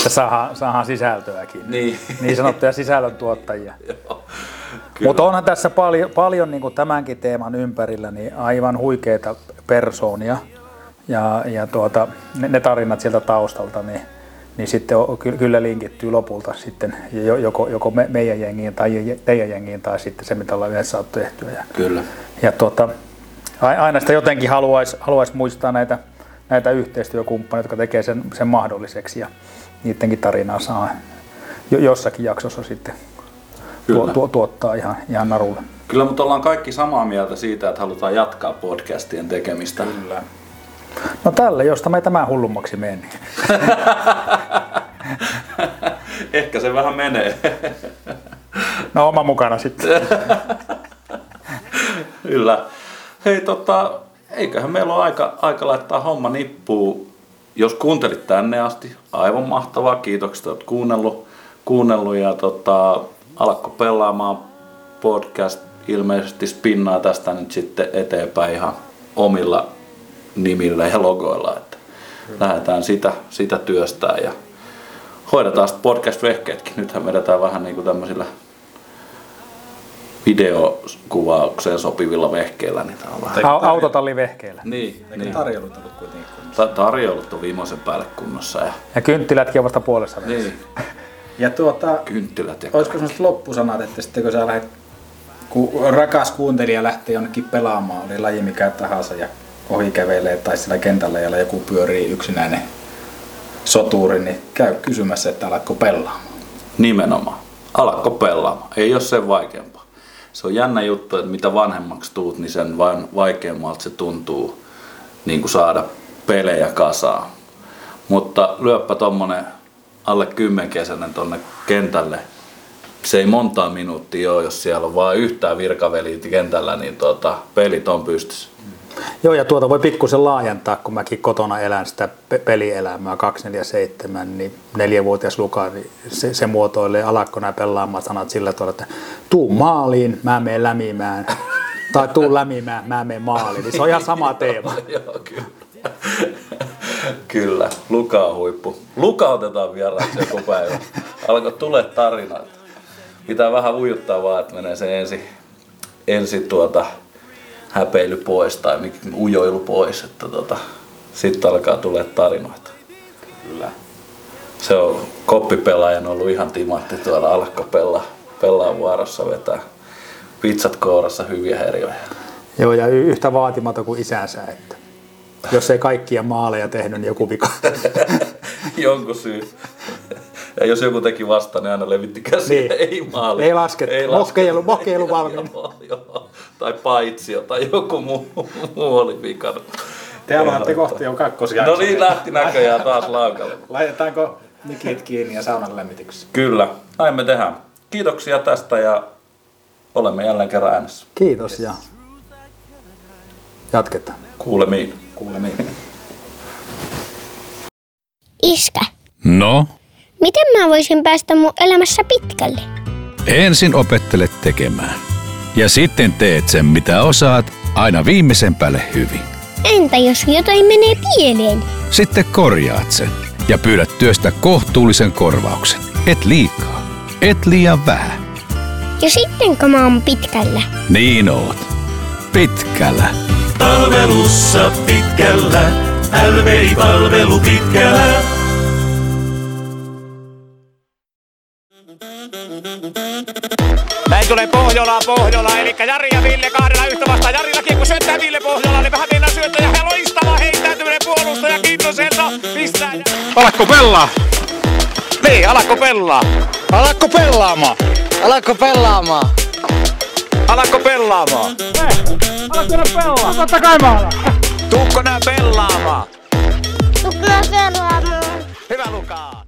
Saadaan, saadaan sisältöäkin. Niin. niin sanottuja sisällöntuottajia. (laughs) Mutta onhan tässä paljon, paljon niin tämänkin teeman ympärillä niin aivan huikeita persoonia. Ja, ja tuota, ne, ne, tarinat sieltä taustalta, niin, niin sitten on, ky- kyllä linkittyy lopulta sitten jo- joko, joko me, meidän jengiin tai teidän jengiin tai sitten se, mitä ollaan yhdessä saatu tehtyä. Ja, Kyllä. ja tuota, aina sitä jotenkin haluaisi haluais muistaa näitä, näitä yhteistyökumppaneita, jotka tekee sen, sen mahdolliseksi ja niidenkin tarinaa saa jo, jossakin jaksossa sitten tuo, tuo, tuottaa ihan, ihan narulle. Kyllä, mutta ollaan kaikki samaa mieltä siitä, että halutaan jatkaa podcastien tekemistä. Kyllä. No tälle, josta me tämän hullummaksi meni. (laughs) Ehkä se vähän menee. No oma mukana sitten. (laughs) Kyllä. Hei tota, eiköhän meillä ole aika, aika laittaa homma nippuun. Jos kuuntelit tänne asti, aivan mahtavaa. Kiitokset, että olet kuunnellut. kuunnellut ja tota, alakko pelaamaan podcast ilmeisesti spinnaa tästä nyt sitten eteenpäin ihan omilla nimillä ja logoilla, että lähdetään sitä, sitä työstää ja hoidetaan sitten podcast-vehkeetkin. Nythän vedetään vähän niin kuin tämmöisillä videokuvaukseen sopivilla vehkeillä, niin tää on vähän... Au- Autotallivehkeillä. Niin, Eikö niin. tarjoulut ollut kuitenkin kunnossa? Ta- tarjoulut on viimeisen päälle kunnossa ja Ja kynttilätkin on vasta puolessa niin, Ja tuota, kynttilät ja olisiko semmoiset loppusanat, että sitten kun sä lähdet, kun rakas kuuntelija lähtee jonnekin pelaamaan, oli laji mikä tahansa ja ohi kävelee tai siellä kentällä ja joku pyörii yksinäinen soturi, niin käy kysymässä, että alatko pelaamaan. nimenomaan. Alakko pelaamaan. Ei ole sen vaikeampaa. Se on jännä juttu, että mitä vanhemmaksi tuut, niin sen vain vaikeammalta se tuntuu niin kuin saada pelejä kasaan. Mutta lyöppä tommonen alle kymmenkesäinen tonne kentälle. Se ei montaa minuuttia ole, jos siellä on vain yhtään virkaveliä kentällä, niin tota, pelit on pystyssä. Joo, ja tuota voi pikkusen laajentaa, kun mäkin kotona elän sitä pe- pelielämää 247, niin neljävuotias Luka, niin se, se muotoilee alakkona pelaamaan sanat sillä tavalla, että tuu maaliin, mä menen lämimään, tai tuu lämimään, mä menen maaliin. Niin se on ihan sama teema. Joo, kyllä. Kyllä, Luka on huippu. Luka otetaan vieraaksi joku päivä. Alkoi tulee tarinat. Pitää vähän ujuttaa vaan, että menee se ensi, ensi tuota, häpeily pois tai ujoilu pois. Että tota, sitten alkaa tulee tarinoita. Kyllä. Se on koppipelaajan ollut ihan timatti tuolla alkko pelaa, pelaa vuorossa vetää pizzat kourassa hyviä herjoja. Joo, ja yhtä vaatimaton kuin isänsä, että jos ei kaikkia maaleja tehnyt, niin joku vika. (laughs) Jonkun syy. Ja jos joku teki vastaan, niin aina levitti käsiä. Niin. Ei maali. Ei laskettu. Mokeilu- mokeilu valmiina. Joo, joo. Tai paitsio tai joku muu, muu oli vikana. Te aloitatte kohti jo kakkosia. No niin, lähti näköjään taas laukalle. Laitetaanko mikit kiinni ja saunan lämmityksessä? Kyllä, näin me tehdään. Kiitoksia tästä ja olemme jälleen kerran äänessä. Kiitos ja jatketaan. Kuulemiin. Kuulemiin. Iskä, No, miten mä voisin päästä mun elämässä pitkälle? ensin opettele tekemään. Ja sitten teet sen, mitä osaat, aina viimeisen päälle hyvin. Entä jos jotain menee pieleen? Sitten korjaat sen ja pyydät työstä kohtuullisen korvauksen. Et liikaa, et liian vähän. Ja sittenkö mä oon pitkällä? Niin oot. Pitkällä. Palvelussa pitkällä, LVI-palvelu pitkällä. Tulee Pohjola, Pohjola, eli Jari ja Ville kahdella yhtä vastaan. Jarilla kiekko syöttää Ville Pohjola, niin vähän mennä syöttää ja loistava heittäytyminen puolustaja Kintoselta pistää. ja- Alakko pelaa? Niin, alakko pelaa? Alakko pelaamaan? Alatko pelaamaan? Alakko pelaamaan? Totta kai mä alan. Tuukko nää pelaamaan? Tukna pelaamaan. Hyvä Luka!